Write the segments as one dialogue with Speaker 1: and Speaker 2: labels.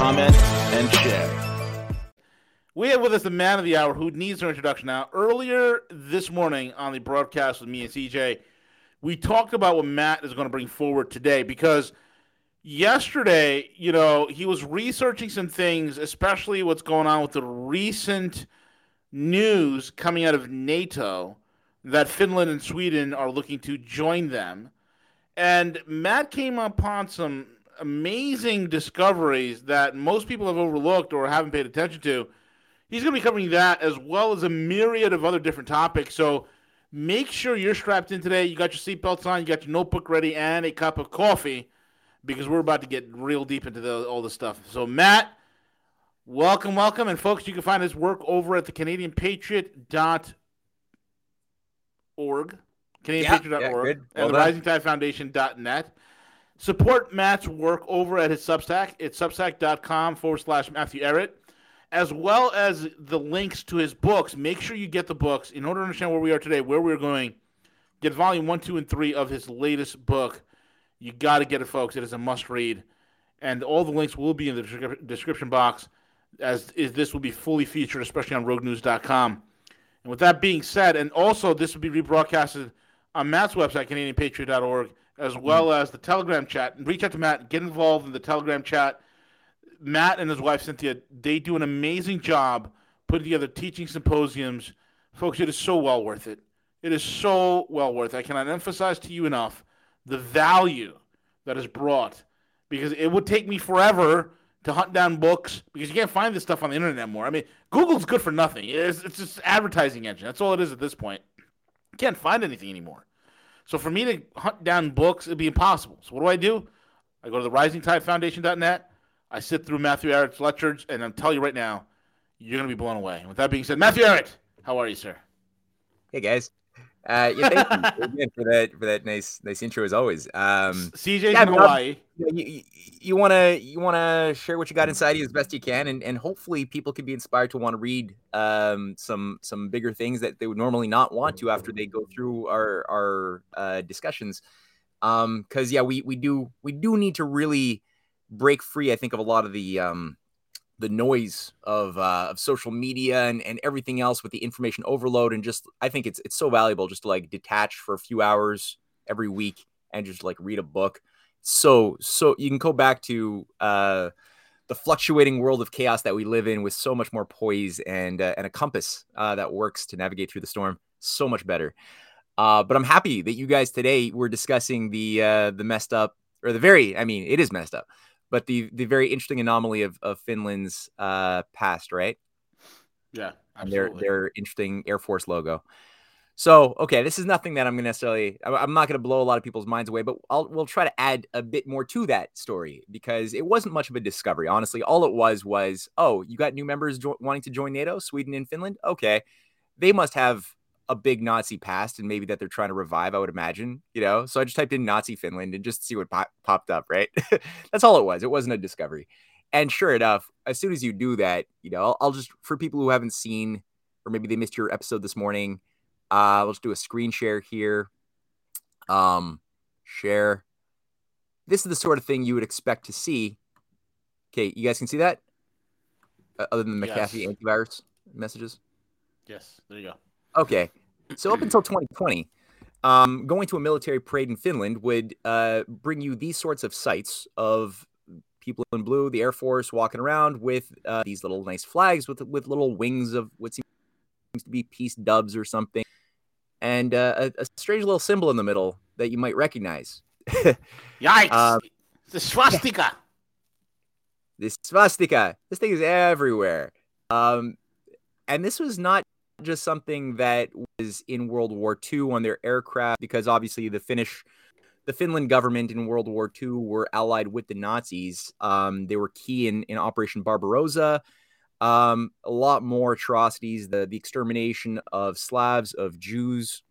Speaker 1: comment, and share.
Speaker 2: We have with us the man of the hour who needs no introduction now. Earlier this morning on the broadcast with me and CJ, we talked about what Matt is going to bring forward today because yesterday, you know, he was researching some things, especially what's going on with the recent news coming out of NATO that Finland and Sweden are looking to join them. And Matt came upon some amazing discoveries that most people have overlooked or haven't paid attention to. He's going to be covering that as well as a myriad of other different topics. So make sure you're strapped in today. You got your seatbelts on, you got your notebook ready, and a cup of coffee because we're about to get real deep into the, all this stuff. So, Matt, welcome, welcome. And, folks, you can find his work over at the Canadian Patriot.org. CanadianPatriot.org
Speaker 3: yeah, well
Speaker 2: and the Rising Tide Foundation.net. Support Matt's work over at his Substack. It's substack.com forward slash Matthew Ehret, as well as the links to his books. Make sure you get the books in order to understand where we are today, where we're going. Get volume one, two, and three of his latest book. You got to get it, folks. It is a must read. And all the links will be in the description box, as is this will be fully featured, especially on roguenews.com. And with that being said, and also this will be rebroadcasted on Matt's website, CanadianPatriot.org as well mm. as the Telegram chat. And reach out to Matt, get involved in the Telegram chat. Matt and his wife Cynthia, they do an amazing job putting together teaching symposiums. Folks, it is so well worth it. It is so well worth it. I cannot emphasize to you enough the value that is brought because it would take me forever to hunt down books because you can't find this stuff on the internet anymore. I mean, Google's good for nothing. It's, it's just advertising engine. That's all it is at this point. You can't find anything anymore. So for me to hunt down books, it'd be impossible. So what do I do? I go to the risingtidefoundation.net. I sit through Matthew Ehret's lectures, and I'm telling you right now, you're going to be blown away. with that being said, Matthew Ehret, how are you, sir?
Speaker 3: Hey, guys. Uh, yeah, thank you again for that for that nice nice intro as always. Um,
Speaker 2: CJ's yeah, Hawaii.
Speaker 3: You, want to you want to share what you got inside you as best you can, and, and hopefully people can be inspired to want to read um, some some bigger things that they would normally not want to after they go through our our uh, discussions. Um because um, yeah, we we do we do need to really break free. I think of a lot of the um, the noise of uh, of social media and, and everything else with the information overload and just I think it's it's so valuable just to like detach for a few hours every week and just like read a book. So so you can go back to uh, the fluctuating world of chaos that we live in with so much more poise and uh, and a compass uh, that works to navigate through the storm so much better. Uh, but I'm happy that you guys today were discussing the uh, the messed up or the very I mean it is messed up but the the very interesting anomaly of, of Finland's uh, past, right?
Speaker 2: Yeah,
Speaker 3: absolutely. their their interesting Air Force logo. So, okay, this is nothing that I'm going to necessarily. I'm not going to blow a lot of people's minds away, but I'll we'll try to add a bit more to that story because it wasn't much of a discovery. Honestly, all it was was, oh, you got new members jo- wanting to join NATO, Sweden and Finland. Okay, they must have a big Nazi past and maybe that they're trying to revive, I would imagine, you know? So I just typed in Nazi Finland and just see what pop- popped up, right? That's all it was. It wasn't a discovery. And sure enough, as soon as you do that, you know, I'll, I'll just, for people who haven't seen, or maybe they missed your episode this morning, uh, let's do a screen share here. Um, share. This is the sort of thing you would expect to see. Okay, you guys can see that? Uh, other than the McAfee yes. antivirus messages?
Speaker 2: Yes, there you go.
Speaker 3: Okay. So up until 2020, um, going to a military parade in Finland would uh, bring you these sorts of sights of people in blue, the Air Force walking around with uh, these little nice flags with with little wings of what seems to be peace doves or something, and uh, a, a, strange little symbol in the middle that you might recognize.
Speaker 2: Yikes! Um, the swastika.
Speaker 3: This swastika. This thing is everywhere. Um, and this was not just something that was in World War II on their aircraft, because obviously the Finnish the Finland government in World War II were allied with the Nazis. Um, they were key in, in Operation Barbarossa. Um, a lot more atrocities, the, the extermination of Slavs, of Jews,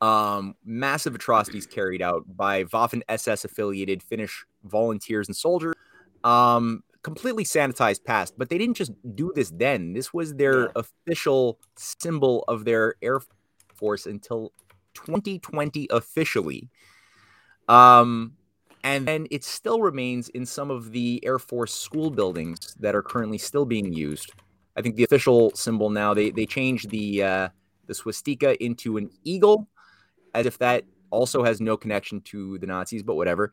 Speaker 3: um, massive atrocities carried out by Waffen SS affiliated Finnish volunteers and soldiers. Um, completely sanitized past, but they didn't just do this then. This was their yeah. official symbol of their air force until 2020 officially. Um, and then it still remains in some of the Air Force school buildings that are currently still being used. I think the official symbol now they they changed the uh, the swastika into an eagle, as if that also has no connection to the Nazis, but whatever.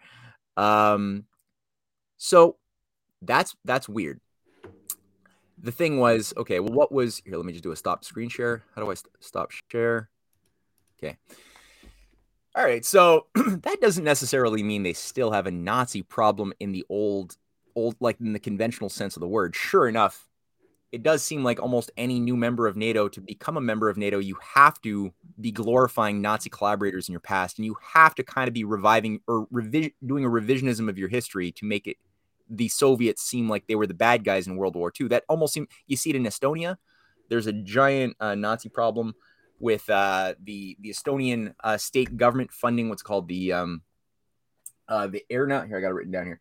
Speaker 3: Um, so that's that's weird. The thing was, okay, well, what was here? Let me just do a stop screen share. How do I st- stop share? Okay. All right, so that doesn't necessarily mean they still have a Nazi problem in the old, old, like in the conventional sense of the word. Sure enough, it does seem like almost any new member of NATO to become a member of NATO, you have to be glorifying Nazi collaborators in your past, and you have to kind of be reviving or revi- doing a revisionism of your history to make it the Soviets seem like they were the bad guys in World War II. That almost seem you see it in Estonia. There's a giant uh, Nazi problem with uh, the the Estonian uh, state government funding what's called the um, uh, the Erna. Here I got it written down here.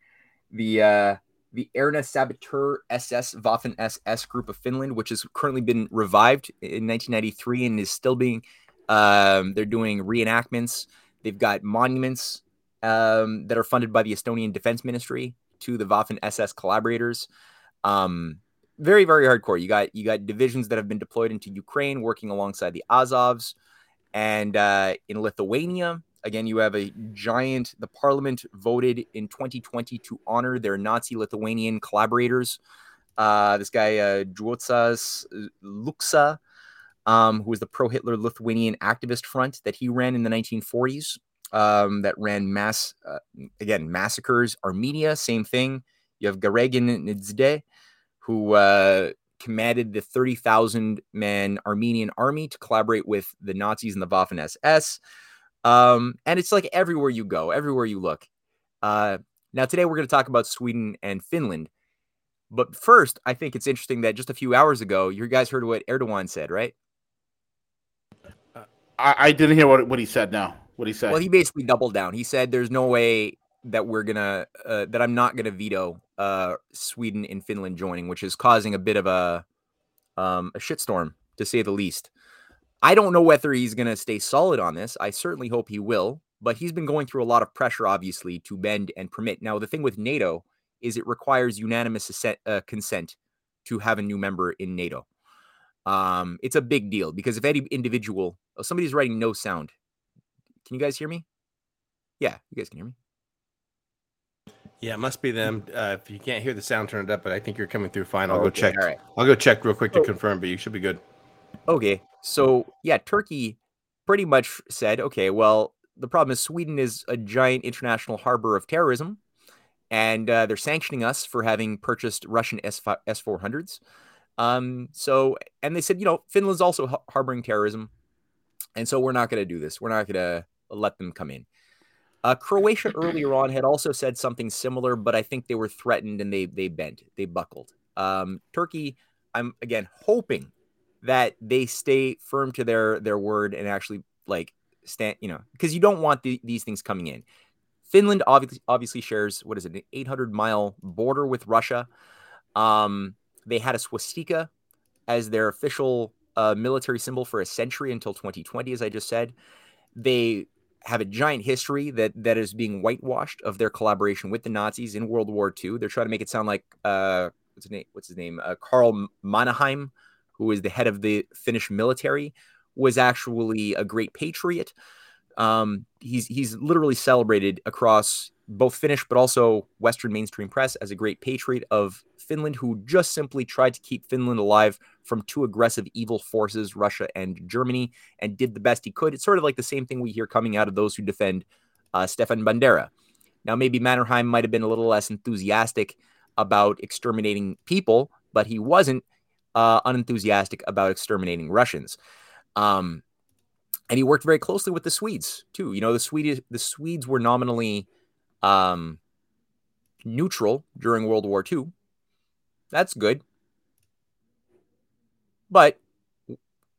Speaker 3: The uh, the Erna Saboteur SS Waffen SS group of Finland, which has currently been revived in 1993 and is still being. Um, they're doing reenactments. They've got monuments um, that are funded by the Estonian Defense Ministry to the Waffen SS collaborators. Um, very very hardcore. You got you got divisions that have been deployed into Ukraine, working alongside the Azovs, and uh, in Lithuania. Again, you have a giant. The parliament voted in 2020 to honor their Nazi Lithuanian collaborators. Uh, this guy, uh, Juozas Lukša, um, who was the pro Hitler Lithuanian activist front that he ran in the 1940s, um, that ran mass, uh, again, massacres. Armenia, same thing. You have Garegin Nzhdeh, who uh, commanded the 30,000 man Armenian army to collaborate with the Nazis and the Waffen SS. Um, and it's like everywhere you go, everywhere you look. Uh, now, today we're going to talk about Sweden and Finland. But first, I think it's interesting that just a few hours ago, you guys heard what Erdogan said, right?
Speaker 2: I, I didn't hear what, what he said now. What he said.
Speaker 3: Well, he basically doubled down. He said there's no way that we're gonna uh, that I'm not gonna veto uh, Sweden and Finland joining, which is causing a bit of a um, a shitstorm to say the least. I don't know whether he's gonna stay solid on this. I certainly hope he will, but he's been going through a lot of pressure, obviously, to bend and permit. Now, the thing with NATO is it requires unanimous assent, uh, consent to have a new member in NATO. Um, it's a big deal because if any individual, somebody's writing no sound. Can you guys hear me? Yeah, you guys can hear me.
Speaker 4: Yeah, it must be them. Uh, if you can't hear the sound, turn it up. But I think you're coming through fine. I'll okay, go check. All right. I'll go check real quick to oh. confirm, but you should be good.
Speaker 3: Okay, so yeah, Turkey pretty much said, okay, well, the problem is Sweden is a giant international harbor of terrorism, and uh, they're sanctioning us for having purchased Russian S S four hundreds. Um, so, and they said, you know, Finland's also harboring terrorism, and so we're not going to do this. We're not going to let them come in. Uh, Croatia earlier on had also said something similar, but I think they were threatened and they they bent, they buckled. Um, Turkey, I'm again hoping that they stay firm to their their word and actually like stand, you know, because you don't want the, these things coming in. Finland obviously obviously shares what is it, an 800 mile border with Russia. Um, they had a swastika as their official uh, military symbol for a century until 2020, as I just said. They have a giant history that that is being whitewashed of their collaboration with the Nazis in World War II. They're trying to make it sound like uh, what's his name? What's his name? Uh, Karl Mannerheim, who is the head of the Finnish military, was actually a great patriot. Um, he's he's literally celebrated across both Finnish but also Western mainstream press as a great patriot of Finland who just simply tried to keep Finland alive from two aggressive evil forces, Russia and Germany, and did the best he could. It's sort of like the same thing we hear coming out of those who defend uh, Stefan Bandera. Now, maybe Mannerheim might have been a little less enthusiastic about exterminating people, but he wasn't uh, unenthusiastic about exterminating Russians. Um, and he worked very closely with the Swedes too. You know, the Swedish the Swedes were nominally um, neutral during World War II. That's good, but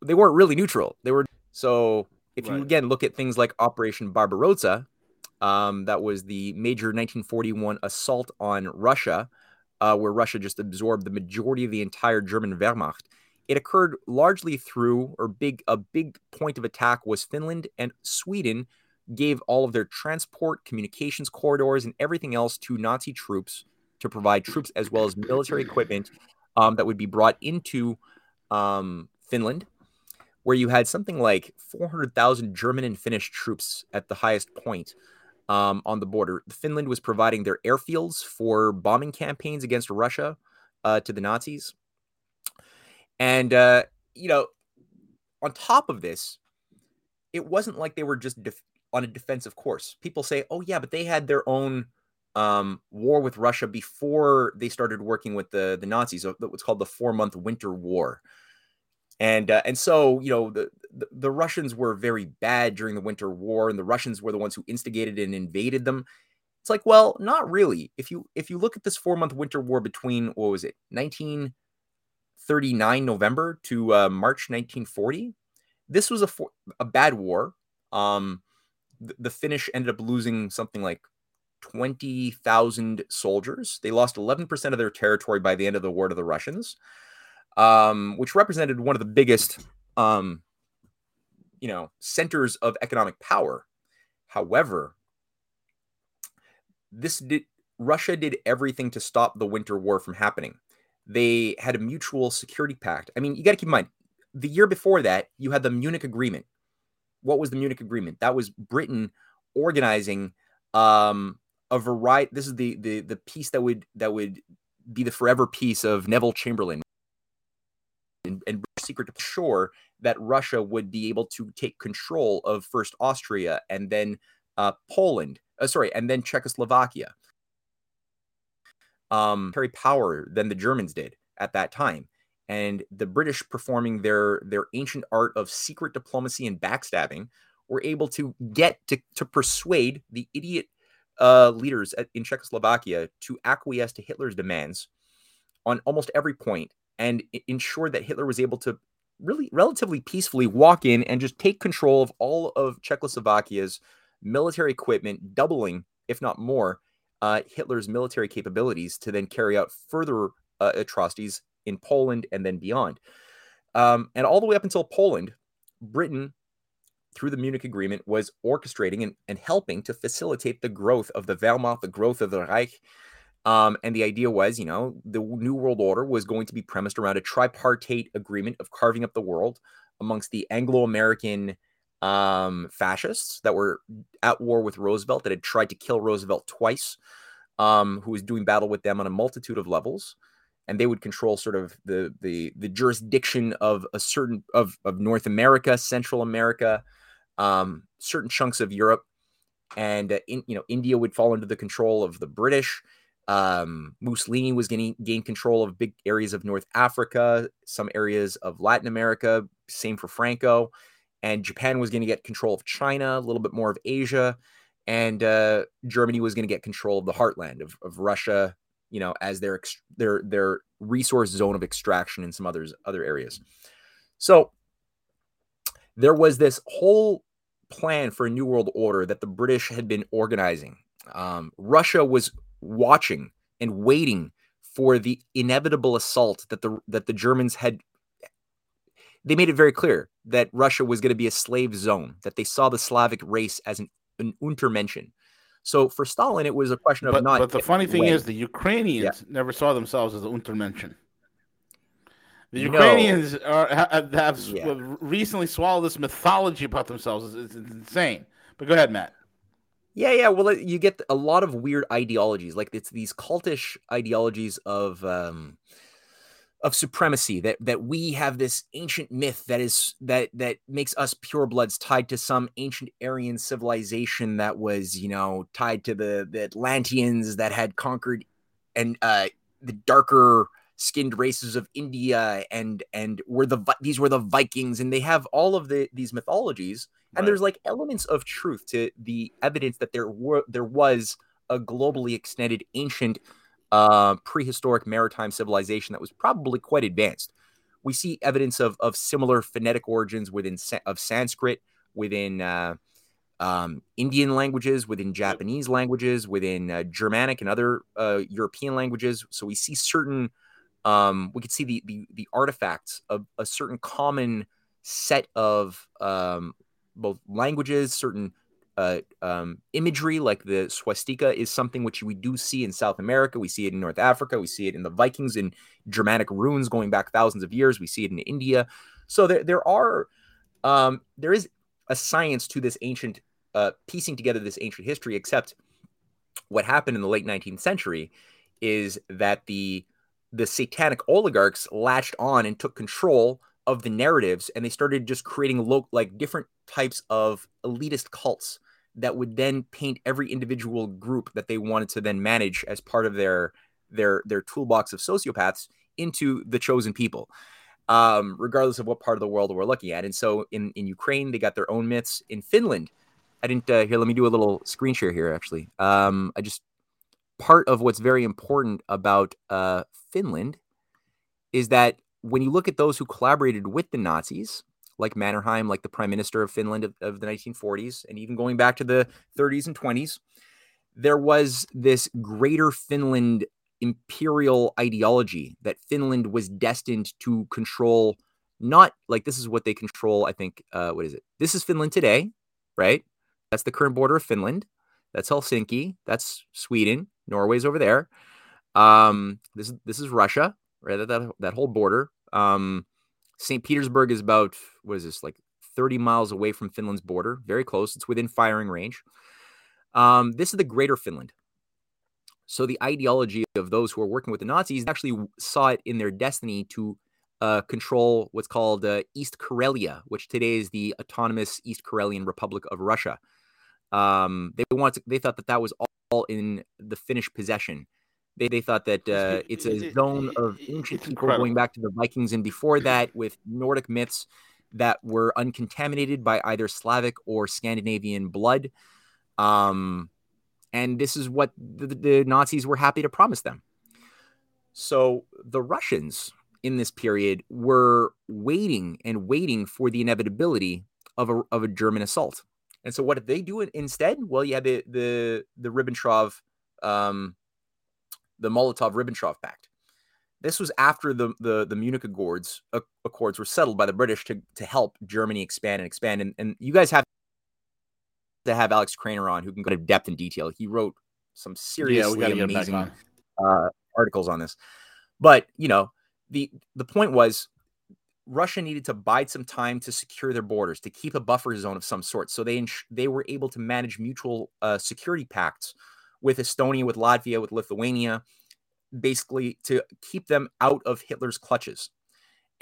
Speaker 3: they weren't really neutral. They were so. If right. you again look at things like Operation Barbarossa, um, that was the major 1941 assault on Russia, uh, where Russia just absorbed the majority of the entire German Wehrmacht. It occurred largely through, or big, a big point of attack was Finland and Sweden gave all of their transport, communications corridors, and everything else to Nazi troops to provide troops as well as military equipment um, that would be brought into um, Finland, where you had something like 400,000 German and Finnish troops at the highest point um, on the border. Finland was providing their airfields for bombing campaigns against Russia uh, to the Nazis. And, uh, you know, on top of this, it wasn't like they were just def- on a defensive course. People say, oh, yeah, but they had their own um, war with Russia before they started working with the, the Nazis, what's called the four month winter war. And uh, and so you know the, the, the Russians were very bad during the Winter War, and the Russians were the ones who instigated and invaded them. It's like, well, not really. If you if you look at this four month Winter War between what was it, 1939 November to uh, March 1940, this was a for, a bad war. Um, the, the Finnish ended up losing something like 20,000 soldiers. They lost 11% of their territory by the end of the war to the Russians um, which represented one of the biggest, um, you know, centers of economic power. However, this did Russia did everything to stop the Winter War from happening. They had a mutual security pact. I mean, you got to keep in mind, the year before that, you had the Munich Agreement. What was the Munich Agreement? That was Britain organizing um, a variety. This is the the the peace that would that would be the forever piece of Neville Chamberlain and, and secret to sure that Russia would be able to take control of first Austria and then uh, Poland, uh, sorry, and then Czechoslovakia. Um, carry power than the Germans did at that time, and the British, performing their their ancient art of secret diplomacy and backstabbing, were able to get to to persuade the idiot uh, leaders at, in Czechoslovakia to acquiesce to Hitler's demands on almost every point and ensured that Hitler was able to really relatively peacefully walk in and just take control of all of Czechoslovakia's military equipment, doubling, if not more, uh, Hitler's military capabilities to then carry out further uh, atrocities in Poland and then beyond. Um, and all the way up until Poland, Britain, through the Munich Agreement, was orchestrating and, and helping to facilitate the growth of the Wehrmacht, the growth of the Reich, um, and the idea was, you know, the New World Order was going to be premised around a tripartite agreement of carving up the world amongst the Anglo American um, fascists that were at war with Roosevelt, that had tried to kill Roosevelt twice, um, who was doing battle with them on a multitude of levels. And they would control sort of the the the jurisdiction of a certain of of North America, Central America, um, certain chunks of Europe, and uh, in, you know India would fall under the control of the British um, Mussolini was getting gain control of big areas of North Africa, some areas of Latin America. Same for Franco, and Japan was going to get control of China, a little bit more of Asia, and uh, Germany was going to get control of the heartland of, of Russia. You know, as their their their resource zone of extraction in some others other areas. So there was this whole plan for a new world order that the British had been organizing. Um, Russia was watching and waiting for the inevitable assault that the that the Germans had they made it very clear that Russia was going to be a slave zone, that they saw the Slavic race as an, an Untermenschen. So for Stalin, it was a question of
Speaker 2: but,
Speaker 3: not.
Speaker 2: But the funny thing when, is, the Ukrainians yeah. never saw themselves as an Untermenschen. The Ukrainians no. are, have, have yeah. recently swallowed this mythology about themselves. It's, it's insane. But go ahead, Matt.
Speaker 3: Yeah, yeah. Well, you get a lot of weird ideologies, like it's these cultish ideologies of um, of supremacy that that we have this ancient myth that is that that makes us purebloods tied to some ancient Aryan civilization that was, you know, tied to the the Atlanteans that had conquered and uh, the darker skinned races of India and and were the these were the Vikings and they have all of the these mythologies and right. there's like elements of truth to the evidence that there were there was a globally extended ancient uh, prehistoric maritime civilization that was probably quite advanced. We see evidence of of similar phonetic origins within of Sanskrit, within uh, um, Indian languages, within Japanese languages, within uh, Germanic and other uh, European languages. So we see certain, um, we could see the, the, the artifacts of a certain common set of um, both languages, certain uh, um, imagery, like the swastika, is something which we do see in South America. We see it in North Africa. We see it in the Vikings in Germanic runes going back thousands of years. We see it in India. So there, there are, um, there is a science to this ancient, uh, piecing together this ancient history. Except what happened in the late 19th century is that the the satanic oligarchs latched on and took control of the narratives, and they started just creating lo- like different types of elitist cults that would then paint every individual group that they wanted to then manage as part of their their their toolbox of sociopaths into the chosen people um, regardless of what part of the world we're looking at. And so in in ukraine they got their own myths. In finland i didn't uh, here let me do a little screen share here actually. Um, i just part of what's very important about uh, finland is that when you look at those who collaborated with the nazis like Mannerheim, like the prime minister of Finland of, of, the 1940s, and even going back to the 30s and 20s, there was this greater Finland imperial ideology that Finland was destined to control. Not like this is what they control. I think, uh, what is it? This is Finland today, right? That's the current border of Finland. That's Helsinki. That's Sweden. Norway's over there. Um, this is this is Russia, right? That that, that whole border. Um, St. Petersburg is about, what is this, like 30 miles away from Finland's border, very close. It's within firing range. Um, this is the greater Finland. So the ideology of those who are working with the Nazis actually saw it in their destiny to uh, control what's called uh, East Karelia, which today is the autonomous East Karelian Republic of Russia. Um, they wanted to, they thought that that was all in the Finnish possession. They, they thought that uh, it's a zone of ancient people going back to the Vikings and before that with Nordic myths that were uncontaminated by either Slavic or Scandinavian blood. Um, and this is what the, the Nazis were happy to promise them. So the Russians in this period were waiting and waiting for the inevitability of a, of a German assault. And so what did they do instead? Well, you had the the the Ribbentrop um, the Molotov-Ribbentrop Pact. This was after the the, the Munich Accords uh, Accords were settled by the British to to help Germany expand and expand. And, and you guys have to have Alex Krainer on, who can go to depth and detail. He wrote some seriously yeah, amazing uh, articles on this. But you know, the the point was Russia needed to bide some time to secure their borders, to keep a buffer zone of some sort. So they ins- they were able to manage mutual uh, security pacts with Estonia, with Latvia, with Lithuania, basically to keep them out of Hitler's clutches.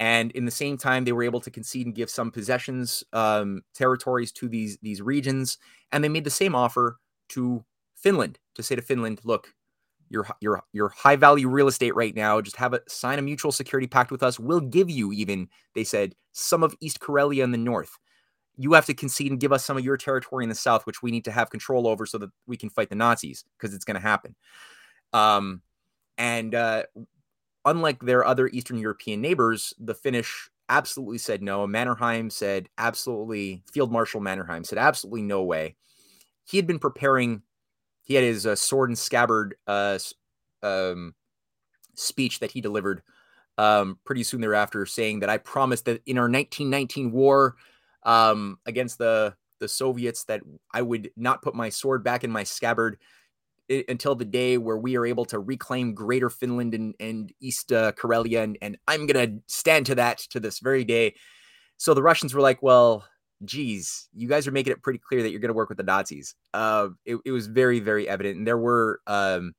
Speaker 3: And in the same time, they were able to concede and give some possessions, um, territories to these these regions, and they made the same offer to Finland to say to Finland, "Look, your your your high value real estate right now. Just have a sign a mutual security pact with us. We'll give you even they said some of East Karelia in the north you have to concede and give us some of your territory in the south, which we need to have control over so that we can fight the Nazis because it's going to happen. Um, and uh, unlike their other Eastern European neighbors, the Finnish absolutely said no. Mannerheim said absolutely, Field Marshal Mannerheim said absolutely no way. He had been preparing, he had his uh, sword and scabbard uh, um, speech that he delivered um, pretty soon thereafter, saying that I promised that in our 1919 war, um, against the the Soviets that I would not put my sword back in my scabbard until the day where we are able to reclaim Greater Finland and, and East uh, Karelia, and, and I'm gonna stand to that to this very day. So the Russians were like, "Well, geez, you guys are making it pretty clear that you're gonna work with the Nazis." Uh, it, it was very, very evident, and there were um,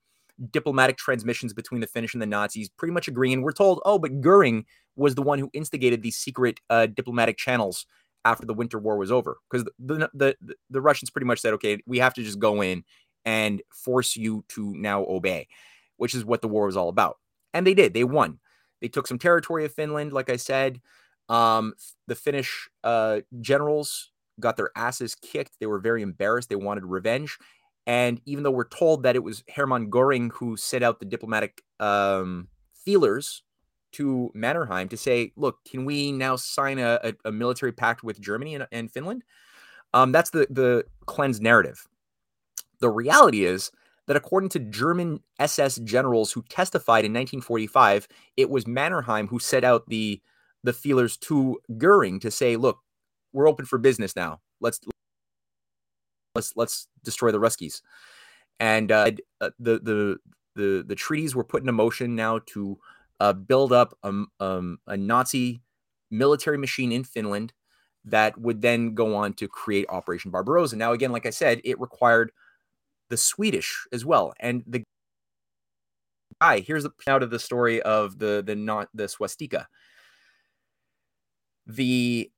Speaker 3: diplomatic transmissions between the Finnish and the Nazis, pretty much agreeing. We're told, "Oh, but Goering was the one who instigated these secret uh, diplomatic channels." after the winter war was over because the, the, the the Russians pretty much said okay we have to just go in and force you to now obey which is what the war was all about and they did they won They took some territory of Finland, like I said. Um, the Finnish uh, generals got their asses kicked. They were very embarrassed. They wanted revenge. And even though we're told that it was Hermann Goring who sent out the diplomatic um, feelers to Mannerheim to say, look, can we now sign a, a, a military pact with Germany and, and Finland? Um, that's the, the cleansed narrative. The reality is that according to German SS generals who testified in 1945, it was Mannerheim who set out the the feelers to Goering to say, look, we're open for business now. Let's let's let's destroy the Ruskies. And uh, uh, the the the the treaties were put into motion now to uh, build up a, um, a Nazi military machine in Finland that would then go on to create Operation Barbarossa. Now, again, like I said, it required the Swedish as well, and the guy here's the out of the story of the the not the swastika. The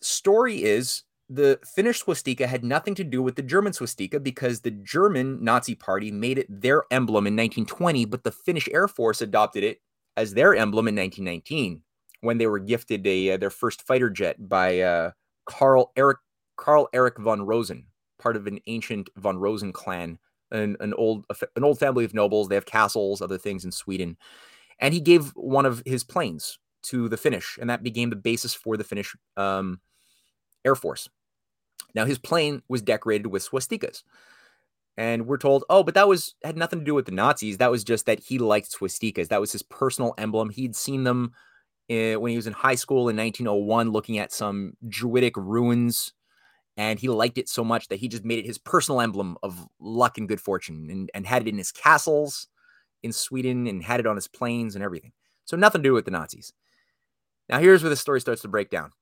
Speaker 3: story is the Finnish swastika had nothing to do with the German swastika because the German Nazi party made it their emblem in 1920, but the Finnish Air Force adopted it as their emblem in 1919 when they were gifted a uh, their first fighter jet by uh, Karl Eric Karl Eric von Rosen, part of an ancient von Rosen clan, an, an old an old family of nobles. They have castles, other things in Sweden, and he gave one of his planes to the Finnish, and that became the basis for the Finnish um, Air Force. Now his plane was decorated with swastikas. And we're told, oh, but that was had nothing to do with the Nazis. That was just that he liked swastikas. That was his personal emblem. He'd seen them uh, when he was in high school in 1901, looking at some Druidic ruins, and he liked it so much that he just made it his personal emblem of luck and good fortune, and, and had it in his castles in Sweden, and had it on his planes and everything. So nothing to do with the Nazis. Now here's where the story starts to break down.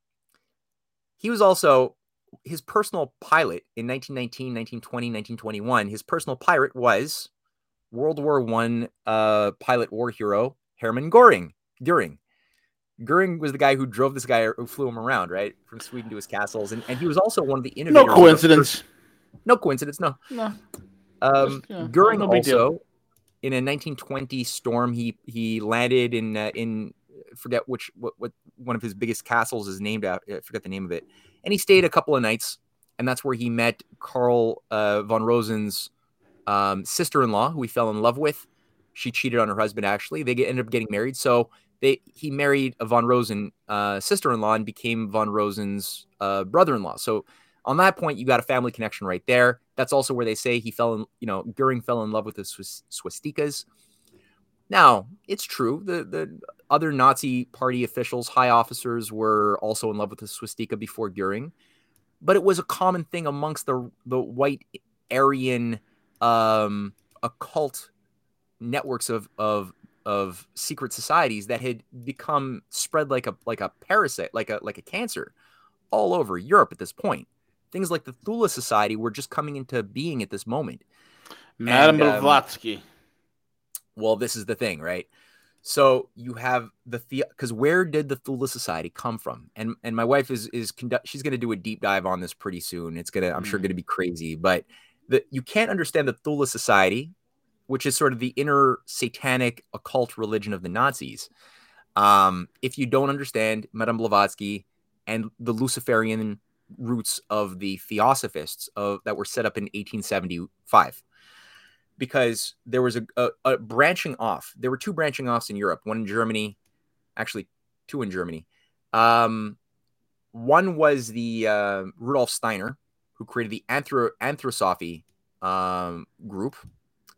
Speaker 3: He was also his personal pilot in 1919, 1920, 1921. His personal pirate was World War One uh, pilot war hero Hermann Goring. Goering. Goering was the guy who drove this guy who flew him around, right, from Sweden to his castles, and, and he was also one of the innovators.
Speaker 2: No coincidence.
Speaker 3: no coincidence. No.
Speaker 2: No.
Speaker 3: Um, Just, yeah, Goering no also, in a 1920 storm, he he landed in uh, in forget which what, what one of his biggest castles is named after. I forget the name of it and he stayed a couple of nights, and that's where he met Carl uh, von Rosen's um, sister-in-law, who he fell in love with. She cheated on her husband. Actually, they get, ended up getting married. So they he married a von Rosen uh, sister-in-law and became von Rosen's uh, brother-in-law. So on that point, you got a family connection right there. That's also where they say he fell in. You know, Goering fell in love with the swastikas. Now, it's true. The the other Nazi party officials, high officers, were also in love with the swastika before Goering, but it was a common thing amongst the the white Aryan um, occult networks of of of secret societies that had become spread like a like a parasite, like a like a cancer, all over Europe at this point. Things like the Thule Society were just coming into being at this moment.
Speaker 2: Madame and, um, Blavatsky.
Speaker 3: Well, this is the thing, right? So you have the because where did the Thule Society come from? And and my wife is is conduct she's going to do a deep dive on this pretty soon. It's gonna I'm mm. sure going to be crazy, but the you can't understand the Thule Society, which is sort of the inner satanic occult religion of the Nazis, um, if you don't understand Madame Blavatsky and the Luciferian roots of the Theosophists of that were set up in 1875 because there was a, a, a, branching off. There were two branching offs in Europe, one in Germany, actually two in Germany. Um, one was the uh, Rudolf Steiner, who created the Anthro- Anthroposophy um, group.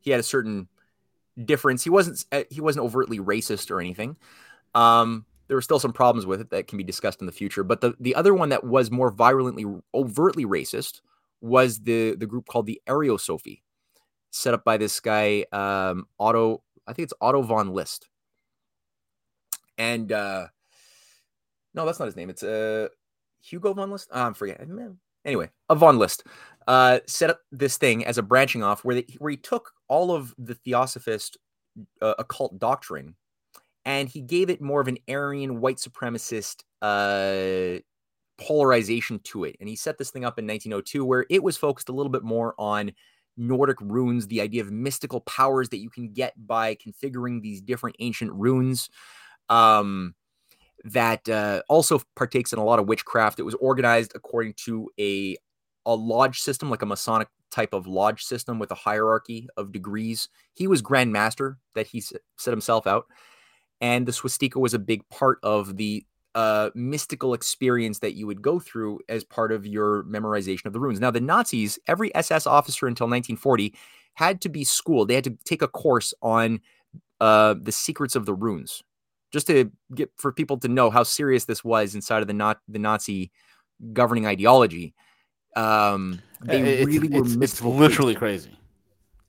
Speaker 3: He had a certain difference. He wasn't uh, he wasn't overtly racist or anything. Um, there were still some problems with it that can be discussed in the future. But the, the other one that was more virulently overtly racist was the the group called the Ariosophy set up by this guy, um, Otto, I think it's Otto von List. And uh, no, that's not his name. It's uh, Hugo von List. Oh, I'm forgetting. Anyway, a von List uh, set up this thing as a branching off where, they, where he took all of the Theosophist uh, occult doctrine and he gave it more of an Aryan white supremacist uh, polarization to it. And he set this thing up in 1902 where it was focused a little bit more on Nordic runes, the idea of mystical powers that you can get by configuring these different ancient runes. um, that uh, also partakes in a lot of witchcraft. It was organized according to a a lodge system, like a Masonic type of lodge system with a hierarchy of degrees. He was Grand Master that he set himself out, and the swastika was a big part of the uh, mystical experience that you would go through as part of your memorization of the runes. Now, the Nazis, every SS officer until 1940 had to be schooled. They had to take a course on uh, the secrets of the runes, just to get for people to know how serious this was inside of the not the Nazi governing ideology. Um,
Speaker 2: they it's, really were. It's, it's literally crazy.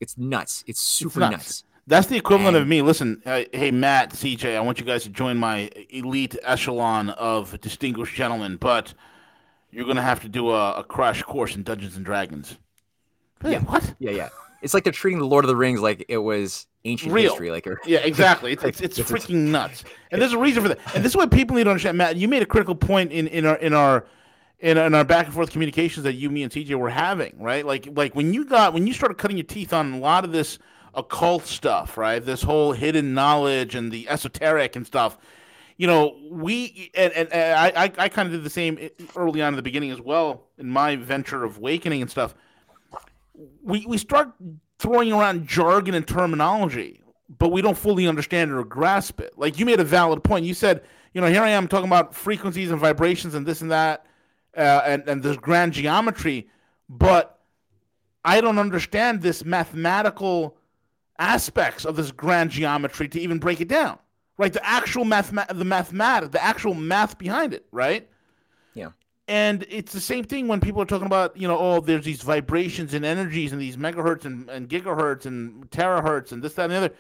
Speaker 3: It's nuts. It's super it's nuts. nuts.
Speaker 2: That's the equivalent and, of me. Listen, uh, hey Matt, CJ, I want you guys to join my elite echelon of distinguished gentlemen, but you're gonna have to do a, a crash course in Dungeons and Dragons.
Speaker 3: Hey, yeah. What? Yeah, yeah. It's like they're treating the Lord of the Rings like it was ancient Real. history. Like, or...
Speaker 2: yeah, exactly. It's it's, it's freaking nuts. And there's a reason for that. And this is what people need to understand. Matt, you made a critical point in in our in our in, in our back and forth communications that you, me, and TJ were having, right? Like like when you got when you started cutting your teeth on a lot of this occult stuff, right? This whole hidden knowledge and the esoteric and stuff. You know, we and, and, and I, I, kind of did the same early on in the beginning as well in my venture of awakening and stuff. We we start throwing around jargon and terminology, but we don't fully understand or grasp it. Like you made a valid point. You said, you know, here I am talking about frequencies and vibrations and this and that, uh, and and this grand geometry, but I don't understand this mathematical aspects of this grand geometry to even break it down, right? The actual math, the mathematics, the actual math behind it, right?
Speaker 3: Yeah.
Speaker 2: And it's the same thing when people are talking about, you know, oh, there's these vibrations and energies and these megahertz and, and gigahertz and terahertz and this, that, and the other.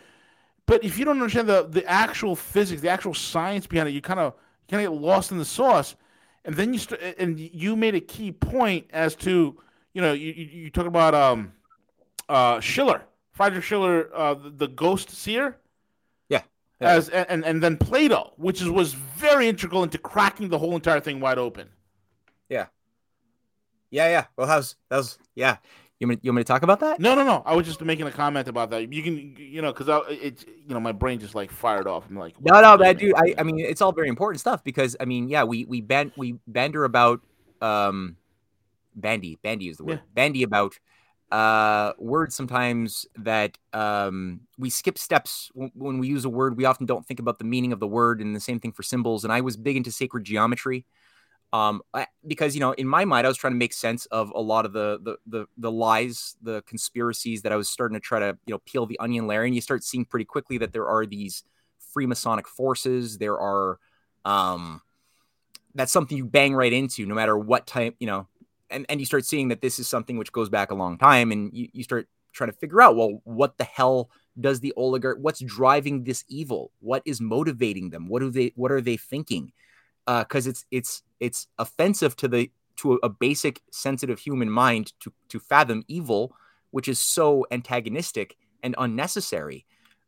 Speaker 2: But if you don't understand the, the actual physics, the actual science behind it, you kind of kind of get lost in the sauce. And then you st- and you made a key point as to, you know, you, you, you talk about um, uh, Schiller, Friedrich Schiller, uh, the Ghost Seer.
Speaker 3: Yeah.
Speaker 2: yeah. As and, and then Plato, which is, was very integral into cracking the whole entire thing wide open.
Speaker 3: Yeah. Yeah, yeah. Well, how's that was yeah. You want, me, you want me to talk about that?
Speaker 2: No, no, no. I was just making a comment about that. You can, you know, because it's, you know, my brain just like fired off. I'm like,
Speaker 3: no, no, but dude, I, I mean, it's all very important stuff because I mean, yeah, we we band we banter about, um, bandy, bandy is the word, yeah. bandy about uh, words sometimes that um, we skip steps when, when, we use a word. We often don't think about the meaning of the word, and the same thing for symbols. And I was big into sacred geometry um, I, because you know, in my mind, I was trying to make sense of a lot of the, the the the lies, the conspiracies that I was starting to try to you know peel the onion layer, and you start seeing pretty quickly that there are these Freemasonic forces. There are um, that's something you bang right into, no matter what type you know and and you start seeing that this is something which goes back a long time and you, you start trying to figure out well what the hell does the oligarch what's driving this evil? What is motivating them? What do they what are they thinking? Because uh, it's it's it's offensive to the to a, a, basic sensitive human mind to to fathom evil which is so antagonistic and unnecessary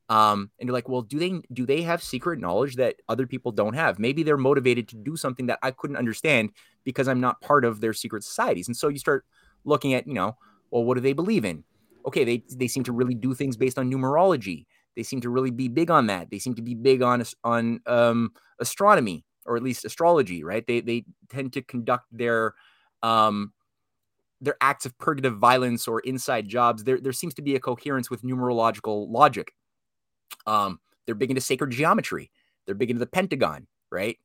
Speaker 3: um, and you're like well do they do they have secret knowledge that other people don't have maybe they're motivated to do something that i couldn't understand because I'm not part of their secret societies. And so you start looking at, you know, well, what do they believe in? Okay, they they seem to really do things based on numerology. They seem to really be big on that. They seem to be big on on um, astronomy or at least astrology, right? They they tend to conduct their um, their acts of purgative violence or inside jobs. There there seems to be a coherence with numerological logic. Um, they're big into sacred geometry. They're big into the Pentagon, right?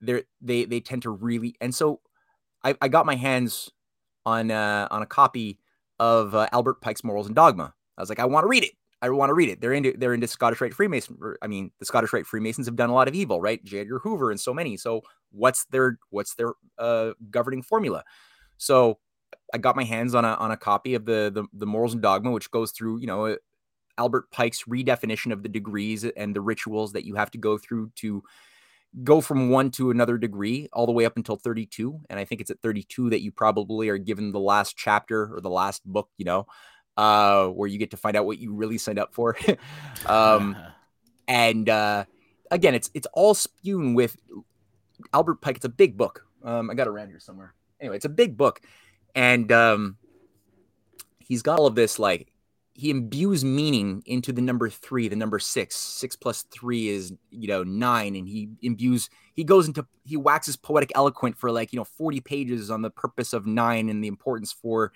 Speaker 3: They're, they they tend to really and so I, I got my hands on uh, on a copy of uh, Albert Pike's Morals and Dogma. I was like, I want to read it. I want to read it. They're into they're into Scottish Rite Freemason. I mean, the Scottish Rite Freemasons have done a lot of evil, right? J. Edgar Hoover and so many. So what's their what's their uh, governing formula? So I got my hands on a on a copy of the the, the Morals and Dogma, which goes through you know Albert Pike's redefinition of the degrees and the rituals that you have to go through to go from one to another degree all the way up until 32 and i think it's at 32 that you probably are given the last chapter or the last book you know uh where you get to find out what you really signed up for. Um and uh again it's it's all spewed with albert pike. It's a big book. Um i got it around here somewhere. Anyway it's a big book. And um he's got all of this like he imbues meaning into the number three, the number six. Six plus three is you know nine, and he imbues. He goes into he waxes poetic eloquent for like you know forty pages on the purpose of nine and the importance for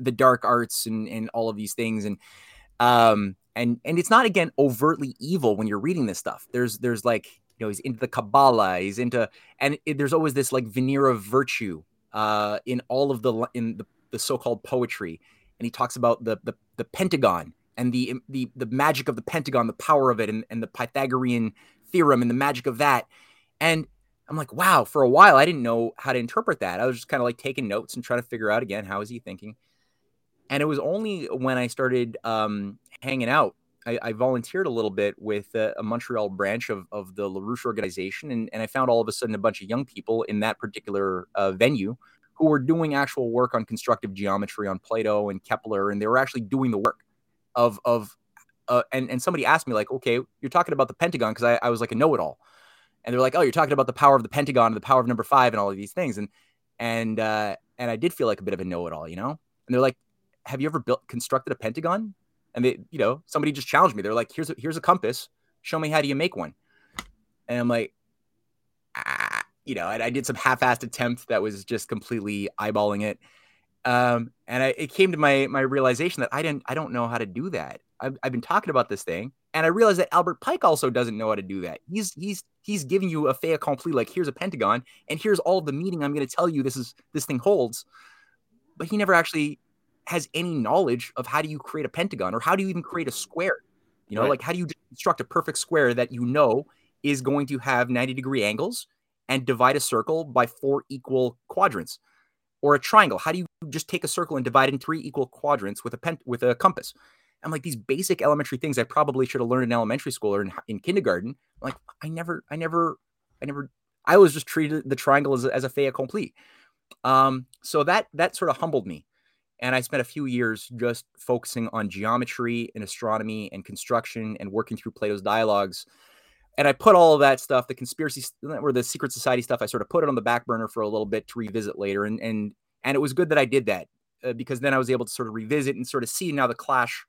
Speaker 3: the dark arts and and all of these things and um and and it's not again overtly evil when you're reading this stuff. There's there's like you know he's into the Kabbalah, he's into and it, there's always this like veneer of virtue uh in all of the in the, the so-called poetry and he talks about the the, the pentagon and the the the magic of the pentagon, the power of it, and, and the Pythagorean theorem and the magic of that. And I'm like, wow, for a while I didn't know how to interpret that. I was just kind of like taking notes and trying to figure out again how is he thinking. And it was only when I started um, hanging out, I, I, volunteered a little bit with a, a, Montreal branch of, of the LaRouche organization, and, and I found all of a sudden a bunch of young people in that particular uh, venue who were doing actual work on constructive geometry on Plato and Kepler, and they were actually doing the work of of uh, and and somebody asked me like, okay, you're talking about the Pentagon because I, I was like a know-it-all, and they're like, oh, you're talking about the power of the Pentagon and the power of number five and all of these things, and and uh, and I did feel like a bit of a know-it-all, you know, and they're like, have you ever built constructed a Pentagon? And they, you know, somebody just challenged me. They're like, here's a, here's a compass. Show me how do you make one. And I'm like, ah, you know, I, I did some half-assed attempt that was just completely eyeballing it. Um, and I, it came to my my realization that I didn't I don't know how to do that. I've, I've been talking about this thing, and I realized that Albert Pike also doesn't know how to do that. He's he's he's giving you a fait accompli, like here's a pentagon, and here's all the meaning I'm going to tell you this is this thing holds, but he never actually has any knowledge of how do you create a pentagon or how do you even create a square. You know, right. like how do you construct a perfect square that you know is going to have 90 degree angles and divide a circle by four equal quadrants or a triangle. How do you just take a circle and divide it in three equal quadrants with a pen with a compass? I'm like these basic elementary things i probably should have learned in elementary school or in, in kindergarten. I'm like i never i never i never i was just treated the triangle as a, as a fait accompli. Um so that that sort of humbled me. And i spent a few years just focusing on geometry and astronomy and construction and working through plato's dialogues and I put all of that stuff, the conspiracy or the secret society stuff, I sort of put it on the back burner for a little bit to revisit later. And and and it was good that I did that uh, because then I was able to sort of revisit and sort of see now the clash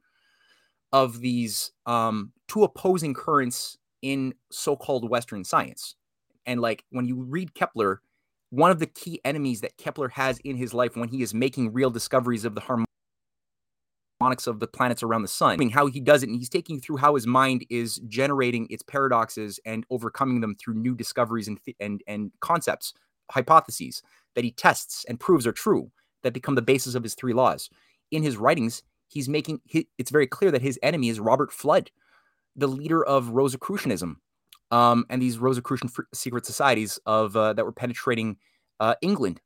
Speaker 3: of these um, two opposing currents in so-called Western science. And like when you read Kepler, one of the key enemies that Kepler has in his life when he is making real discoveries of the harmonic harmonics of the planets around the sun. I mean, how he does it, and he's taking you through how his mind is generating its paradoxes and overcoming them through new discoveries and and and concepts, hypotheses that he tests and proves are true that become the basis of his three laws. In his writings, he's making it's very clear that his enemy is Robert Fludd, the leader of Rosicrucianism, um, and these Rosicrucian secret societies of uh, that were penetrating uh, England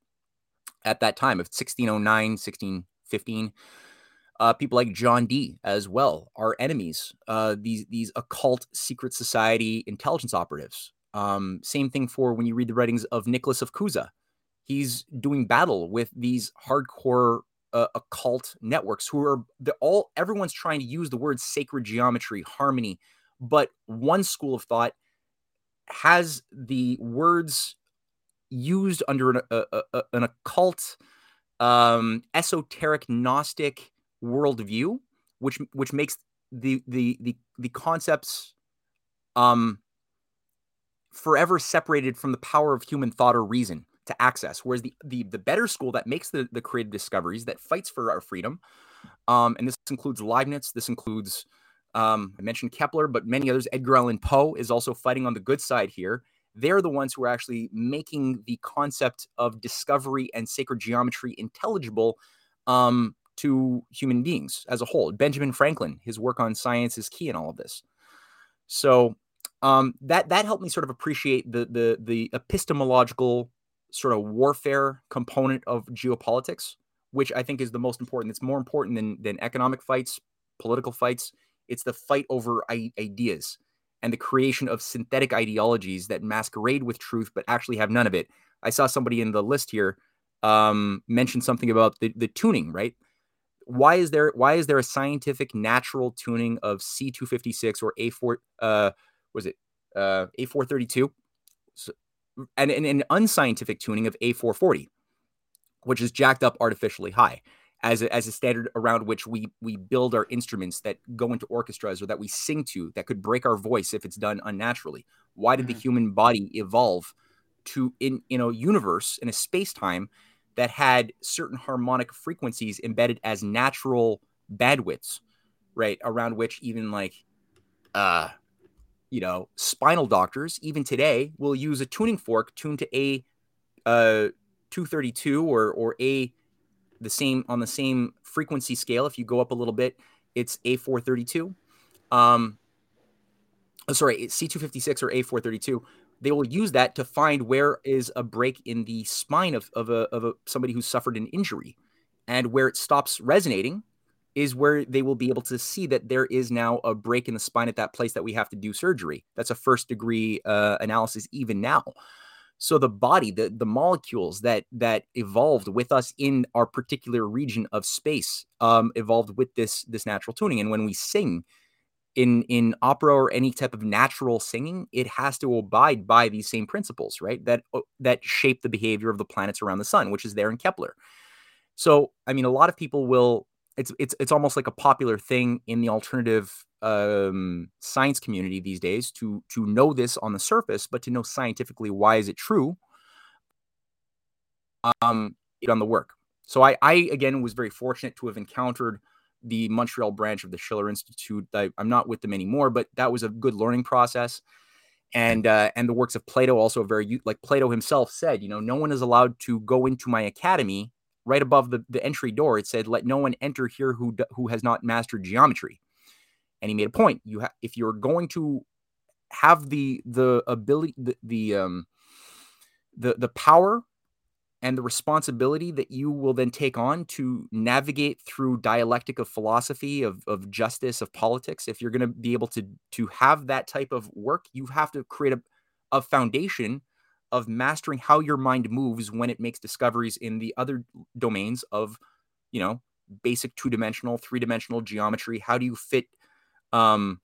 Speaker 3: at that time of 1609, 1615 uh, people like John Dee as well are enemies. Uh, these these occult secret society intelligence operatives. Um, same thing for when you read the writings of Nicholas of Cusa. He's doing battle with these hardcore uh, occult networks who are all everyone's trying to use the word sacred geometry, harmony, but one school of thought has the words used under an, a, a, an occult, um, esoteric, gnostic worldview, which which makes the the the the concepts um forever separated from the power of human thought or reason to access. Whereas the the the better school that makes the the creative discoveries that fights for our freedom, um, and this includes Leibniz, this includes um, I mentioned Kepler, but many others. Edgar Allan Poe is also fighting on the good side here. They're the ones who are actually making the concept of discovery and sacred geometry intelligible um, to human beings as a whole. Benjamin Franklin, his work on science is key in all of this. So um, that that helped me sort of appreciate the the the epistemological sort of warfare component of geopolitics, which I think is the most important. It's more important than than economic fights, political fights. It's the fight over ideas and the creation of synthetic ideologies that masquerade with truth but actually have none of it. I saw somebody in the list here um, mention something about the, the tuning, right? Why is there why is there a scientific natural tuning of C256 or A4 uh was it uh A432 so, and, and an unscientific tuning of A440 which is jacked up artificially high as a, as a standard around which we we build our instruments that go into orchestras or that we sing to that could break our voice if it's done unnaturally why did mm-hmm. the human body evolve to in in a universe in a space time that had certain harmonic frequencies embedded as natural bandwidths right around which even like uh you know spinal doctors even today will use a tuning fork tuned to a uh 232 or or a the same on the same frequency scale. If you go up a little bit, it's A432. Um, oh, sorry, C256 or A432. They will use that to find where is a break in the spine of, of, a, of a, somebody who's suffered an injury. And where it stops resonating is where they will be able to see that there is now a break in the spine at that place that we have to do surgery. That's a first degree uh, analysis even now. So the body, the the molecules that that evolved with us in our particular region of space, um, evolved with this this natural tuning. And when we sing in in opera or any type of natural singing, it has to abide by these same principles, right? That uh, that shape the behavior of the planets around the sun, which is there in Kepler. So, I mean, a lot of people will. It's it's it's almost like a popular thing in the alternative um, science community these days to to know this on the surface, but to know scientifically why is it true. Um, on the work. So I, I again was very fortunate to have encountered the Montreal branch of the Schiller Institute. I, am not with them anymore, but that was a good learning process. And uh, and the works of Plato also very like Plato himself said, you know, no one is allowed to go into my academy. Right above the, the entry door, it said, "Let no one enter here who who has not mastered geometry." and he made a point. You have if you're going to have the the ability the the um the the power and the responsibility that you will then take on to navigate through dialectic of philosophy of, of justice of politics. If you're going to be able to to have that type of work you have to create a, a foundation of mastering how your mind moves when it makes discoveries in the other domains of you know basic two-dimensional three-dimensional geometry. How do you fit um,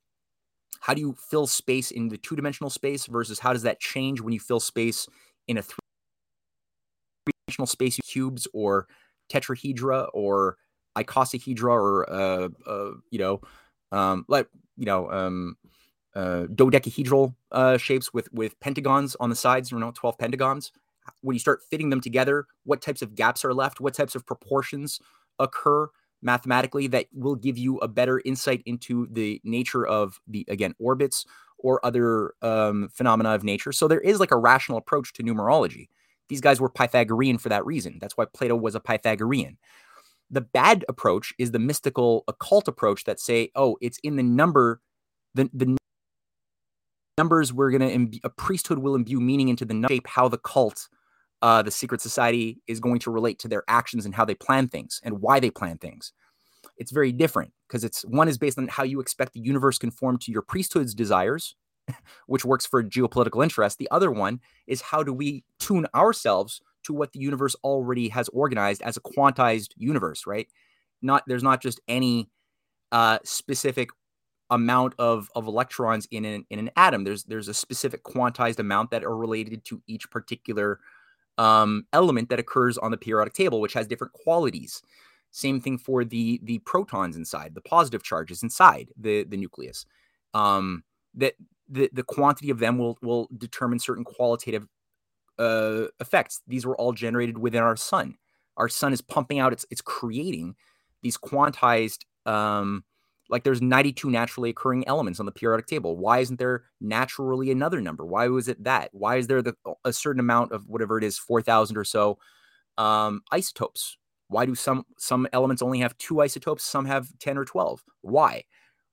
Speaker 3: how do you fill space in the two dimensional space versus how does that change when you fill space in a three dimensional space, cubes or tetrahedra or icosahedra or, uh, uh, you know, um, like, you know, um, uh, dodecahedral uh, shapes with with pentagons on the sides, you know, 12 pentagons. When you start fitting them together, what types of gaps are left? What types of proportions occur? mathematically that will give you a better insight into the nature of the again orbits or other um, phenomena of nature. So there is like a rational approach to numerology. These guys were Pythagorean for that reason. That's why Plato was a Pythagorean. The bad approach is the mystical occult approach that say, oh, it's in the number, the, the numbers we're going to, a priesthood will imbue meaning into the shape how the cult uh, the secret society is going to relate to their actions and how they plan things and why they plan things. It's very different because it's one is based on how you expect the universe conform to your priesthood's desires, which works for geopolitical interest. The other one is how do we tune ourselves to what the universe already has organized as a quantized universe, right? Not there's not just any uh, specific amount of of electrons in an in an atom. There's there's a specific quantized amount that are related to each particular um, element that occurs on the periodic table, which has different qualities. Same thing for the the protons inside, the positive charges inside the the nucleus. Um, that the the quantity of them will will determine certain qualitative uh, effects. These were all generated within our sun. Our sun is pumping out; it's it's creating these quantized um, like there's 92 naturally occurring elements on the periodic table. Why isn't there naturally another number? Why was it that? Why is there the, a certain amount of whatever it is, 4,000 or so um, isotopes? Why do some some elements only have two isotopes? Some have 10 or 12. Why?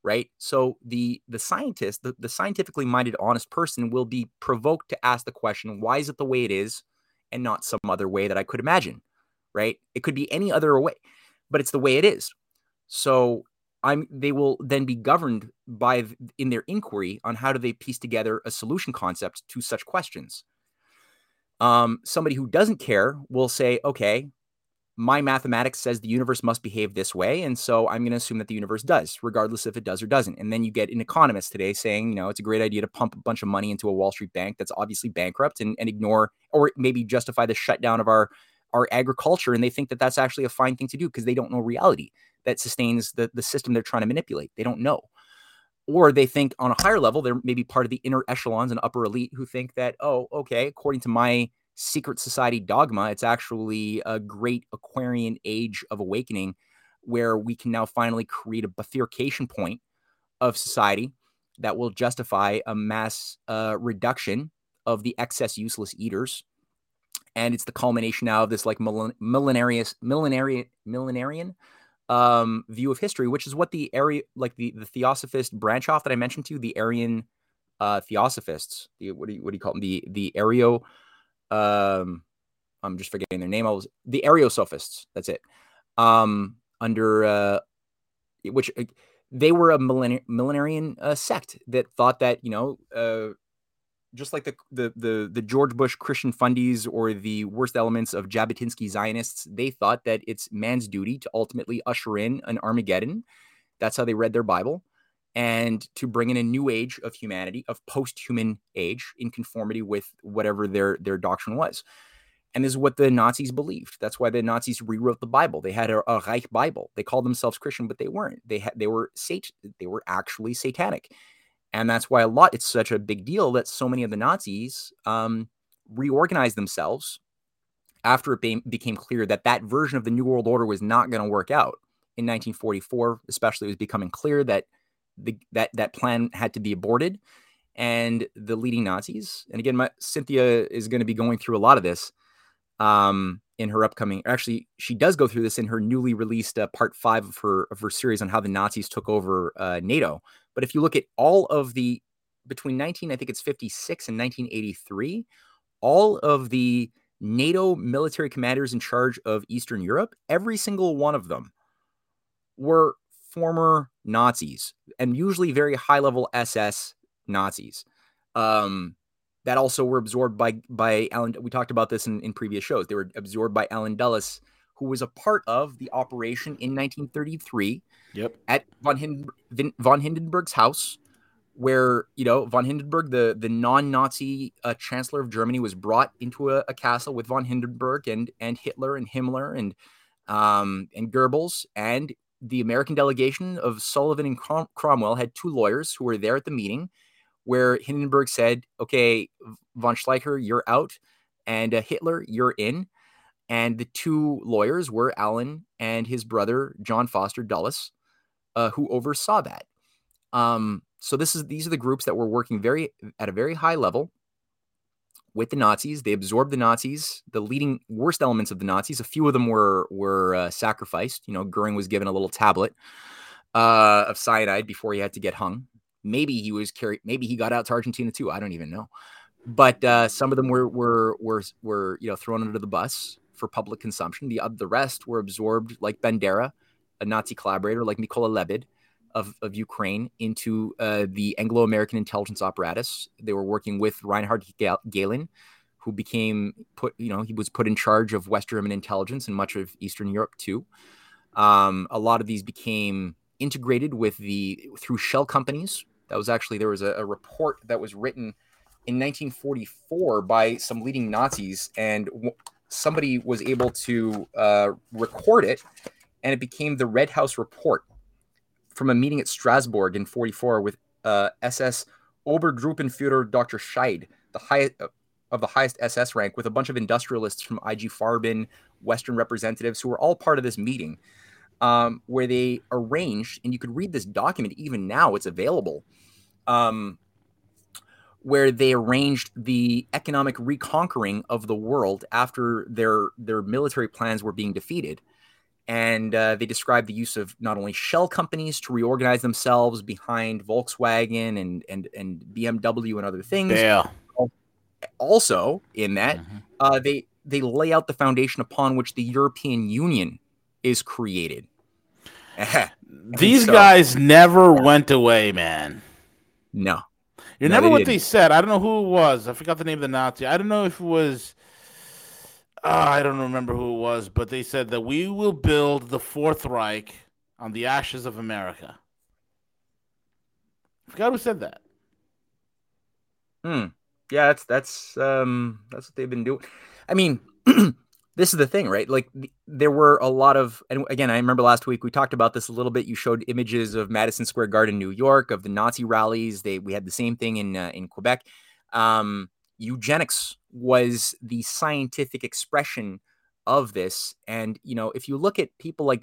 Speaker 3: Right. So the the scientist, the, the scientifically minded, honest person will be provoked to ask the question, why is it the way it is and not some other way that I could imagine? Right. It could be any other way, but it's the way it is. So I'm they will then be governed by in their inquiry on how do they piece together a solution concept to such questions. Um, somebody who doesn't care will say, okay, my mathematics says the universe must behave this way, and so I'm going to assume that the universe does, regardless if it does or doesn't. And then you get an economist today saying, you know, it's a great idea to pump a bunch of money into a Wall Street bank that's obviously bankrupt and, and ignore or maybe justify the shutdown of our our agriculture and they think that that's actually a fine thing to do because they don't know reality that sustains the, the system they're trying to manipulate. They don't know. Or they think on a higher level, they're maybe part of the inner echelons and upper elite who think that, oh, okay, according to my secret society dogma, it's actually a great Aquarian age of awakening where we can now finally create a bifurcation point of society that will justify a mass uh, reduction of the excess useless eaters. And it's the culmination now of this like millenarian, millenarian, millenarian um, view of history, which is what the area, like the, the theosophist branch off that I mentioned to you, the Aryan uh, theosophists, the, what do you, what do you call them? The, the Aryo, um, I'm just forgetting their name. I was the Ariosophists. That's it. Um, under, uh, which uh, they were a millenari- millenarian uh, sect that thought that, you know, uh, just like the, the the the George Bush Christian fundies or the worst elements of Jabotinsky Zionists, they thought that it's man's duty to ultimately usher in an Armageddon. That's how they read their Bible, and to bring in a new age of humanity, of post-human age, in conformity with whatever their their doctrine was. And this is what the Nazis believed. That's why the Nazis rewrote the Bible. They had a, a Reich Bible. They called themselves Christian, but they weren't. They had they were sat- they were actually satanic and that's why a lot it's such a big deal that so many of the Nazis um, reorganized themselves after it be- became clear that that version of the New World Order was not going to work out. In 1944, especially, it was becoming clear that the, that that plan had to be aborted, and the leading Nazis. And again, my, Cynthia is going to be going through a lot of this um, in her upcoming. Actually, she does go through this in her newly released uh, part five of her of her series on how the Nazis took over uh, NATO but if you look at all of the between 19, I think it's 56 and 1983, all of the NATO military commanders in charge of Eastern Europe, every single one of them were former Nazis and usually very high level SS Nazis. Um, that also were absorbed by by Allen. We talked about this in, in previous shows. They were absorbed by Allen Dulles, who was a part of the operation in 1933
Speaker 2: Yep.
Speaker 3: At von, Hinden- von Hindenburg's house, where you know von Hindenburg, the the non-Nazi uh, Chancellor of Germany, was brought into a, a, castle with von Hindenburg and and Hitler and Himmler and um, and Goebbels and the American delegation of Sullivan and Crom- Cromwell had two lawyers who were there at the meeting, where Hindenburg said, "Okay, von Schleicher, you're out, and uh, Hitler, you're in." And the two lawyers were Allen and his brother John Foster Dulles uh, who oversaw that. Um, so this is these are the groups that were working very at a very high level with the Nazis. They absorbed the Nazis, the leading worst elements of the Nazis. A few of them were were uh, sacrificed. You know, Goering was given a little tablet uh, of cyanide before he had to get hung. Maybe he was carried. Maybe he got out to Argentina too. I don't even know. But uh, some of them were were were were you know thrown under the bus for public consumption. The uh, the rest were absorbed like Bandera a Nazi collaborator like Mikola Lebed of, of Ukraine into uh, the Anglo American intelligence apparatus. They were working with Reinhard Gehlen, who became put, you know, he was put in charge of West German intelligence and much of Eastern Europe too. Um, a lot of these became integrated with the through shell companies. That was actually there was a, a report that was written in 1944 by some leading Nazis, and w- somebody was able to uh, record it and it became the Red House Report from a meeting at Strasbourg in 44 with uh, SS Obergruppenführer Dr. Scheid, the highest uh, of the highest SS rank, with a bunch of industrialists from IG Farben, Western representatives who were all part of this meeting, um, where they arranged, and you could read this document even now, it's available, um, where they arranged the economic reconquering of the world after their their military plans were being defeated and uh, they describe the use of not only shell companies to reorganize themselves behind Volkswagen and and and BMW and other things.
Speaker 2: Yeah.
Speaker 3: Also, in that, mm-hmm. uh, they they lay out the foundation upon which the European Union is created.
Speaker 2: These so, guys never went away, man.
Speaker 3: No.
Speaker 2: You
Speaker 3: no,
Speaker 2: remember they what didn't. they said? I don't know who it was. I forgot the name of the Nazi. I don't know if it was uh, I don't remember who it was, but they said that we will build the Fourth Reich on the ashes of America. I forgot who said that.
Speaker 3: Hmm. Yeah, that's that's um that's what they've been doing. I mean, this is the thing, right? Like there were a lot of, and again, I remember last week we talked about this a little bit. You showed images of Madison Square Garden, New York, of the Nazi rallies. They we had the same thing in uh, in Quebec. Um, eugenics was the scientific expression of this, and you know, if you look at people like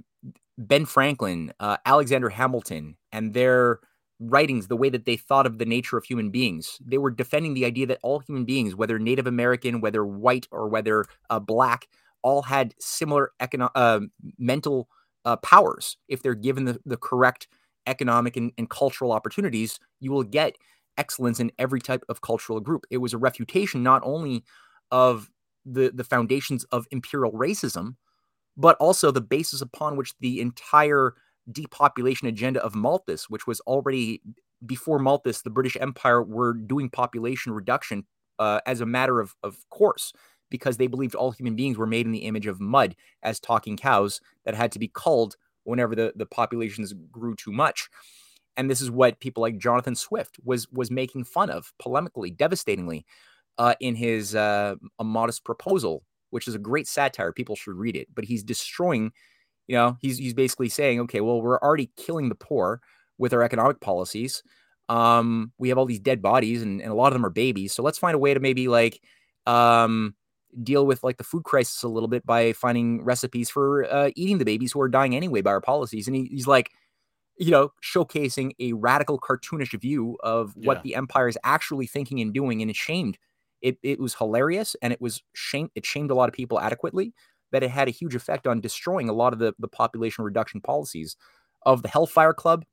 Speaker 3: Ben Franklin, uh, Alexander Hamilton, and their writings, the way that they thought of the nature of human beings. They were defending the idea that all human beings, whether Native American, whether white, or whether uh, black, all had similar econo- uh, mental uh, powers. If they're given the, the correct economic and, and cultural opportunities, you will get excellence in every type of cultural group. It was a refutation not only of the, the foundations of imperial racism, but also the basis upon which the entire depopulation agenda of Malthus, which was already before Malthus, the British Empire were doing population reduction uh, as a matter of, of course because they believed all human beings were made in the image of mud as talking cows that had to be culled whenever the, the populations grew too much. And this is what people like Jonathan Swift was was making fun of polemically, devastatingly, uh, in his uh, a modest proposal, which is a great satire. People should read it. But he's destroying, you know, he's he's basically saying, okay, well, we're already killing the poor with our economic policies. Um, we have all these dead bodies, and, and a lot of them are babies. So let's find a way to maybe like um, deal with like the food crisis a little bit by finding recipes for uh, eating the babies who are dying anyway by our policies. And he, he's like, you know, showcasing a radical cartoonish view of what yeah. the empire is actually thinking and doing, and it shamed. It, it was hilarious and it was shame it shamed a lot of people adequately that it had a huge effect on destroying a lot of the, the population reduction policies of the Hellfire Club,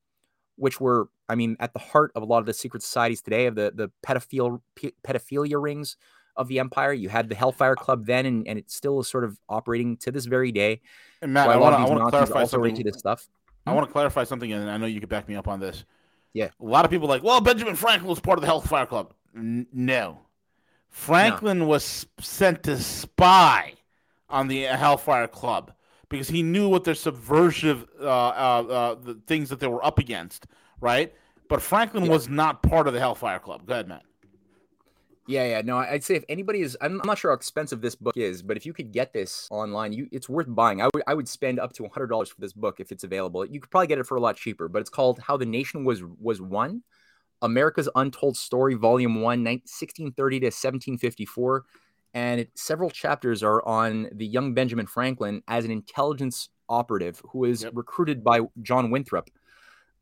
Speaker 3: which were, I mean, at the heart of a lot of the secret societies today, of the the pedophile pedophilia rings, of the empire. You had the Hellfire Club then, and, and it still is sort of operating to this very day.
Speaker 2: And Matt, I want to clarify
Speaker 3: also something. Into this stuff.
Speaker 2: I want to clarify something, and I know you could back me up on this.
Speaker 3: Yeah,
Speaker 2: a lot of people like, well, Benjamin Franklin was part of the Hellfire Club. N- no, Franklin no. was sent to spy on the Hellfire Club because he knew what their subversive uh, uh, uh, the things that they were up against, right? But Franklin yeah. was not part of the Hellfire Club. Go ahead, Matt.
Speaker 3: Yeah, yeah. No, I'd say if anybody is, I'm not sure how expensive this book is, but if you could get this online, you it's worth buying. I would I would spend up to hundred dollars for this book if it's available. You could probably get it for a lot cheaper, but it's called How the Nation Was Was Won, America's Untold Story, Volume One, 1630 to 1754, and it, several chapters are on the young Benjamin Franklin as an intelligence operative who was yep. recruited by John Winthrop,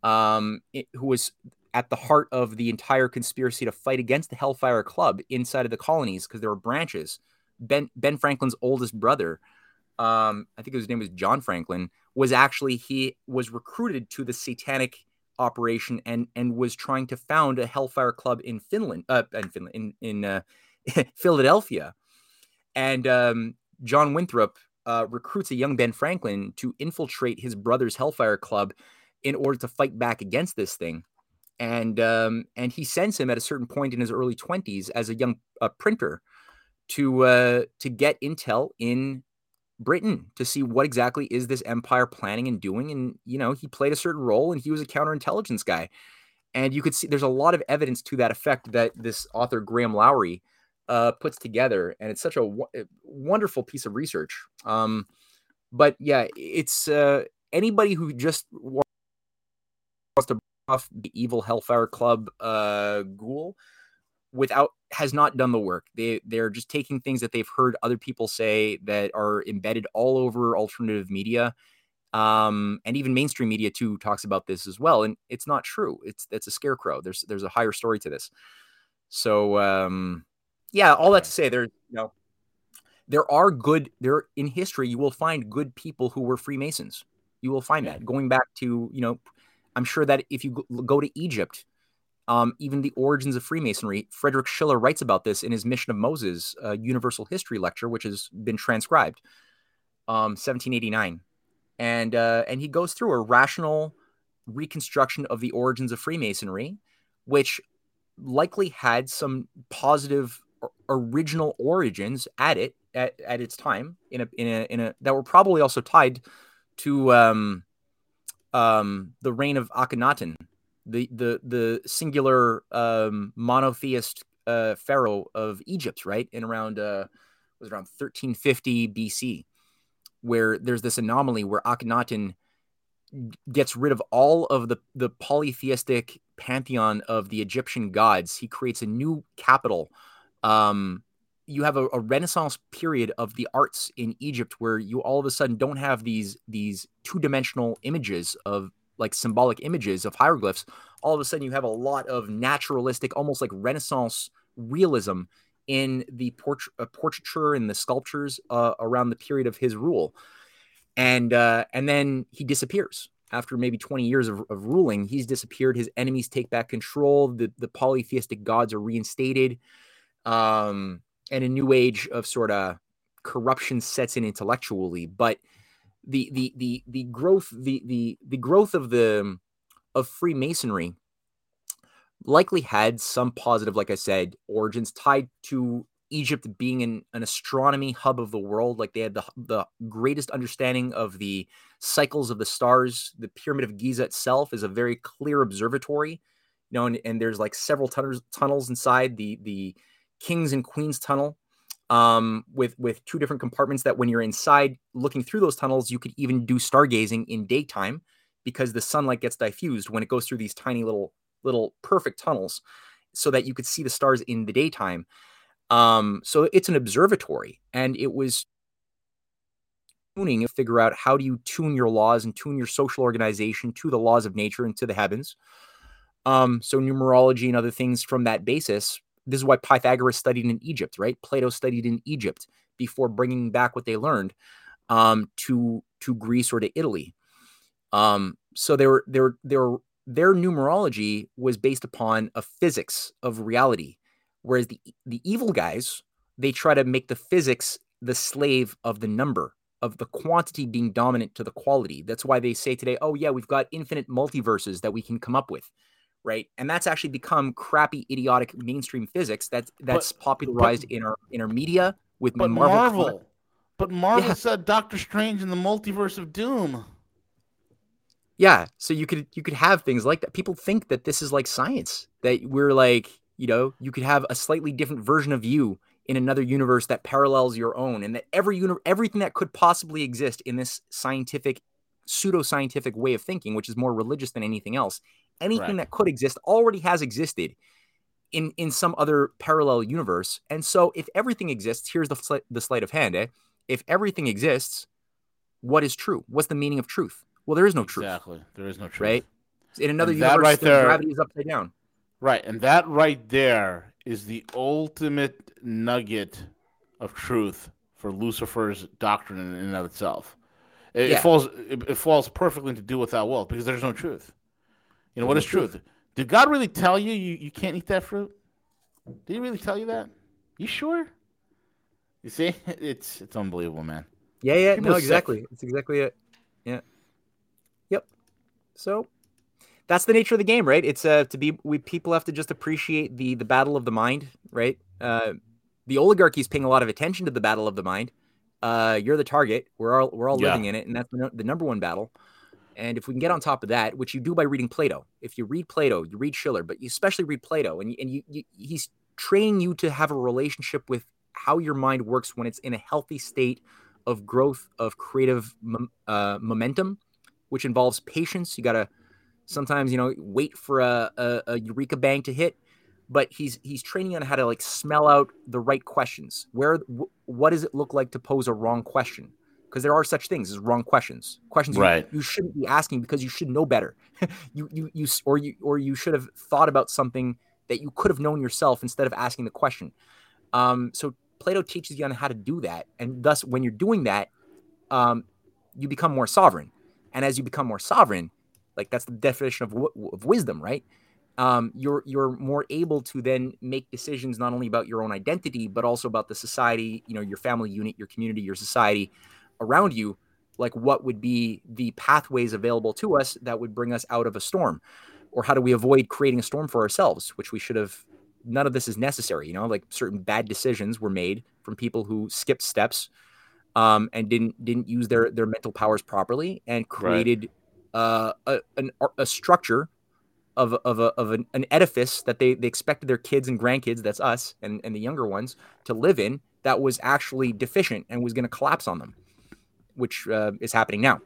Speaker 3: um, it, who was at the heart of the entire conspiracy to fight against the Hellfire Club inside of the colonies because there were branches. Ben Ben Franklin's oldest brother, um, I think his name was John Franklin, was actually he was recruited to the satanic operation and and was trying to found a Hellfire Club in Finland, uh, in Finland, in in uh, Philadelphia, and um, John Winthrop uh, recruits a young Ben Franklin to infiltrate his brother's Hellfire Club in order to fight back against this thing and um, and he sends him at a certain point in his early 20s as a young uh, printer to uh, to get intel in Britain to see what exactly is this empire planning and doing. And you know he played a certain role and he was a counterintelligence guy. And you could see there's a lot of evidence to that effect that this author Graham Lowry uh, puts together. And it's such a w- eh, wonderful piece of research. Um, but yeah it's uh, anybody who just wants to off the evil Hellfire Club uh, ghoul without has not done the work. They they're just taking things that they've heard other people say that are embedded all over alternative media. Um, and even mainstream media too talks about this as well. And it's not true. It's it's a scarecrow. There's there's a higher story to this. So um, yeah, all that to say, there's you know there are good there in history. You will find good people who were Freemasons. You will find that going back to you know I'm sure that if you go to Egypt, um, even the origins of Freemasonry, Frederick Schiller writes about this in his Mission of Moses uh, Universal History lecture, which has been transcribed, um, 1789, and uh, and he goes through a rational reconstruction of the origins of Freemasonry, which likely had some positive original origins at it at, at its time in a in a in a that were probably also tied to um, um, the reign of Akhenaten, the the the singular um, monotheist uh, pharaoh of Egypt, right? In around uh, was around 1350 BC, where there's this anomaly where Akhenaten gets rid of all of the the polytheistic pantheon of the Egyptian gods. He creates a new capital. Um, you have a, a, Renaissance period of the arts in Egypt where you all of a sudden don't have these these two dimensional images of like symbolic images of hieroglyphs. All of a sudden, you have a lot of naturalistic, almost like Renaissance realism in the uh, portraiture and the sculptures uh, around the period of his rule. And uh, and then he disappears after maybe 20 years of, of ruling. He's disappeared. His enemies take back control. The the polytheistic gods are reinstated, um, and a new age of sort of corruption sets in intellectually. But the the the the growth the the the growth of the of Freemasonry likely had some positive, like I said, origins tied to Egypt being an, an astronomy hub of the world. Like they had the, the greatest understanding of the cycles of the stars. The Pyramid of Giza itself is a very clear observatory, you know, and, and there's like several tunnels, tunnels inside the, the Kings and Queens tunnel um, with, with two different compartments that when you're inside looking through those tunnels, you could even do stargazing in daytime because the sunlight gets diffused when it goes through these tiny little little perfect tunnels so that you could see the stars in the daytime. Um, so it's an observatory, and it was tuning to figure out how do you tune your laws and tune your social organization to the laws of nature and to the heavens. Um, so numerology and other things from that basis. This is why Pythagoras studied in Egypt, right? Plato studied in Egypt before bringing back what they learned um, to to Greece or to Italy. Um, so were they were their numerology was based upon a physics of reality whereas the the evil guys they try to make the physics the slave of the number of the quantity being dominant to the quality that's why they say today oh yeah we've got infinite multiverses that we can come up with right? And that's actually become crappy idiotic mainstream physics that's that's but, popularized but, in our in our media with
Speaker 2: but marvel, marvel but marvel yeah. said doctor strange in the multiverse of doom.
Speaker 3: Yeah so you could you could have things like that. People think that this is like science that we're like you know you could have a slightly different version of you in another universe that parallels your own and that every uni- everything that could possibly exist in this scientific pseudo scientific way of thinking which is more religious than anything else anything right. that could exist already has existed in in some other parallel universe and so if everything exists here's the sl- the sleight of hand eh? if everything exists what is true what's the meaning of truth well, there is no truth.
Speaker 2: Exactly. There is no truth.
Speaker 3: Right? In another and universe, right there, gravity is upside down.
Speaker 2: Right. And that right there is the ultimate nugget of truth for Lucifer's doctrine in and of itself. It, yeah. it falls it, it, falls perfectly into do without will because there's no truth. You know, what is truth? Did God really tell you, you you can't eat that fruit? Did he really tell you that? You sure? You see? It's it's unbelievable, man.
Speaker 3: Yeah, yeah, People no, exactly. It's exactly it. Yeah. Yep. So that's the nature of the game, right? It's uh, to be we people have to just appreciate the the battle of the mind, right? Uh, the oligarchy is paying a lot of attention to the battle of the mind. Uh, you're the target. We're all we're all yeah. living in it, and that's the, the number one battle. And if we can get on top of that, which you do by reading Plato, if you read Plato, you read Schiller, but you especially read Plato, and and you, you he's training you to have a relationship with how your mind works when it's in a healthy state of growth of creative uh, momentum which involves patience. You got to sometimes, you know, wait for a, a, a, eureka bang to hit. But he's he's training on how to like smell out the right questions. Where what does it look like to pose a wrong question? Because there are such things as wrong questions. Questions
Speaker 2: right.
Speaker 3: you, you shouldn't be asking because you should know better. you you you or you or you should have thought about something that you could have known yourself instead of asking the question. Um, so Plato teaches you on how to do that, and thus when you're doing that, um, you become more sovereign. And as you become more sovereign, like that's the definition of, w- of wisdom, right? Um, you're you're more able to then make decisions not only about your own identity but also about the society, you know, your family unit, your community, your society around you. Like what would be the pathways available to us that would bring us out of a storm, or how do we avoid creating a storm for ourselves, which we should have. None of this is necessary, you know. Like certain bad decisions were made from people who skipped steps um, and didn't didn't use their their mental powers properly and created right. uh, a, an, a structure of of, a, of an, an, edifice that they, they expected their kids and grandkids, that's us and, and the younger ones, to live in that was actually deficient and was going to collapse on them, which uh, is happening now.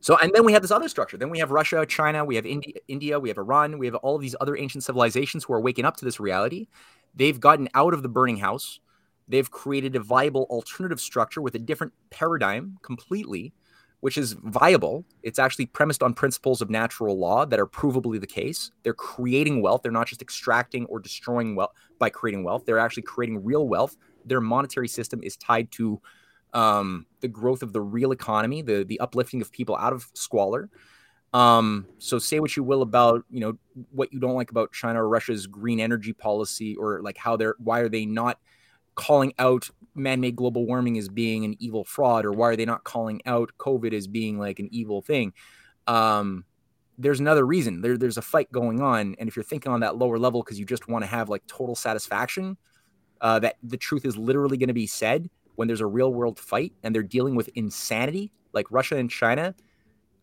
Speaker 3: So, and then we have this other structure. Then we have Russia, China, we have India, India, we have Iran, we have all of these other ancient civilizations who are waking up to this reality. They've gotten out of the burning house. They've created a viable alternative structure with a different paradigm completely, which is viable. It's actually premised on principles of natural law that are provably the case. They're creating wealth. They're not just extracting or destroying wealth by creating wealth. They're actually creating real wealth. Their monetary system is tied to um, the growth of the real economy, the the uplifting of people out of squalor. Um, so say what you will about you know what you don't like about China or Russia's green energy policy, or like how they're why are they not calling out man-made global warming as being an evil fraud, or why are they not calling out COVID as being like an evil thing? Um, there's another reason. There, there's a fight going on, and if you're thinking on that lower level because you just want to have like total satisfaction, uh, that the truth is literally going to be said, when there's a real world fight and they're dealing with insanity, like Russia and China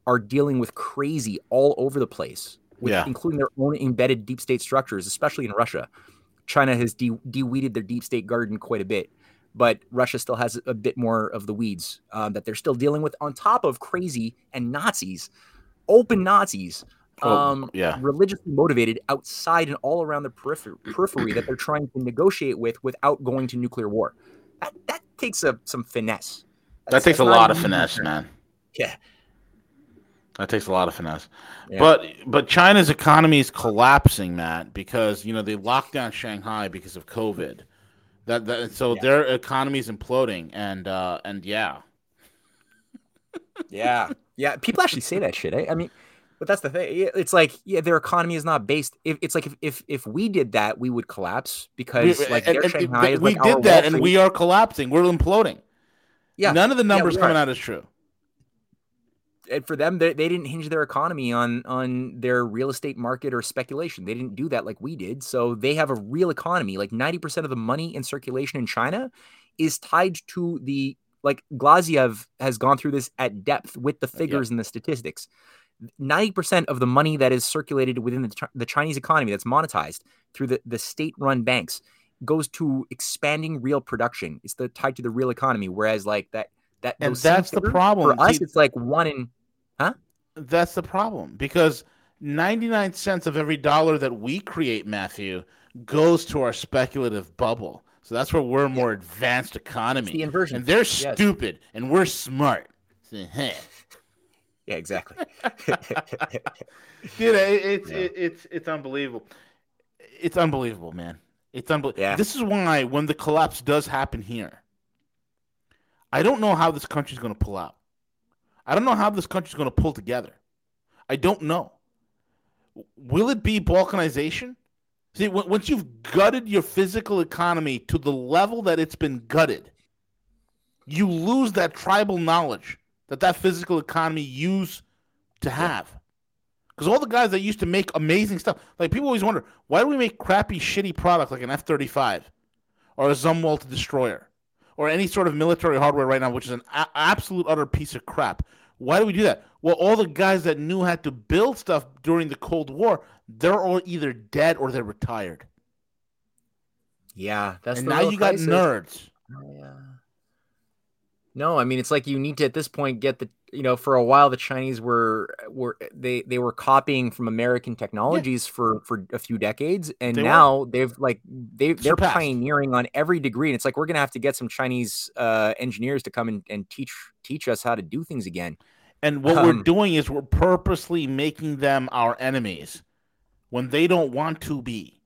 Speaker 3: are dealing with crazy all over the place, with, yeah. including their own embedded deep state structures, especially in Russia. China has de- de-weeded their deep state garden quite a bit, but Russia still has a bit more of the weeds um, that they're still dealing with, on top of crazy and Nazis, open Nazis oh, um, yeah. religiously motivated outside and all around the periphery that they're trying to negotiate with without going to nuclear war. That, that takes a, some finesse.
Speaker 2: That's, that takes a lot of finesse, man.
Speaker 3: Yeah.
Speaker 2: That takes a lot of finesse. Yeah. But but China's economy is collapsing, Matt, because you know they locked down Shanghai because of COVID. That, that so yeah. their economy is imploding and uh and yeah.
Speaker 3: yeah. Yeah, people actually say that shit. Eh? I mean, but that's the thing. It's like, yeah, their economy is not based. If, it's like if, if if we did that, we would collapse because we, like and, and, Shanghai is
Speaker 2: we
Speaker 3: like
Speaker 2: did that, and we are collapsing. We're imploding. Yeah, none of the numbers yeah, coming out is true.
Speaker 3: And for them, they, they didn't hinge their economy on on their real estate market or speculation. They didn't do that like we did. So they have a real economy. Like ninety percent of the money in circulation in China is tied to the like Glaziev has gone through this at depth with the figures yeah. and the statistics. 90% of the money that is circulated within the, the Chinese economy that's monetized through the, the state run banks goes to expanding real production. It's the tied to the real economy. Whereas like that that
Speaker 2: and that's the problem
Speaker 3: for us. it's like one in huh?
Speaker 2: That's the problem because 99 cents of every dollar that we create, Matthew, goes to our speculative bubble. So that's where we're more advanced economy.
Speaker 3: It's the inversion.
Speaker 2: And they're yes. stupid and we're smart.
Speaker 3: Yeah, exactly.
Speaker 2: Dude, it's yeah. it's it's unbelievable. It's unbelievable, man. It's unbelievable. Yeah. This is why when the collapse does happen here, I don't know how this country's going to pull out. I don't know how this country's going to pull together. I don't know. Will it be balkanization? See, once you've gutted your physical economy to the level that it's been gutted, you lose that tribal knowledge that that physical economy used to have. Because all the guys that used to make amazing stuff, like people always wonder, why do we make crappy, shitty product like an F 35 or a Zumwalt destroyer or any sort of military hardware right now, which is an a- absolute utter piece of crap? Why do we do that? Well, all the guys that knew how to build stuff during the Cold War, they're all either dead or they're retired.
Speaker 3: Yeah, that's
Speaker 2: and now you crisis. got nerds.
Speaker 3: Oh, yeah. No, I mean it's like you need to at this point get the you know for a while the Chinese were were they they were copying from American technologies yeah. for for a few decades, and they now were. they've like they they're Surpassed. pioneering on every degree. And it's like we're gonna have to get some Chinese uh, engineers to come and, and teach teach us how to do things again.
Speaker 2: And what um, we're doing is we're purposely making them our enemies when they don't want to be.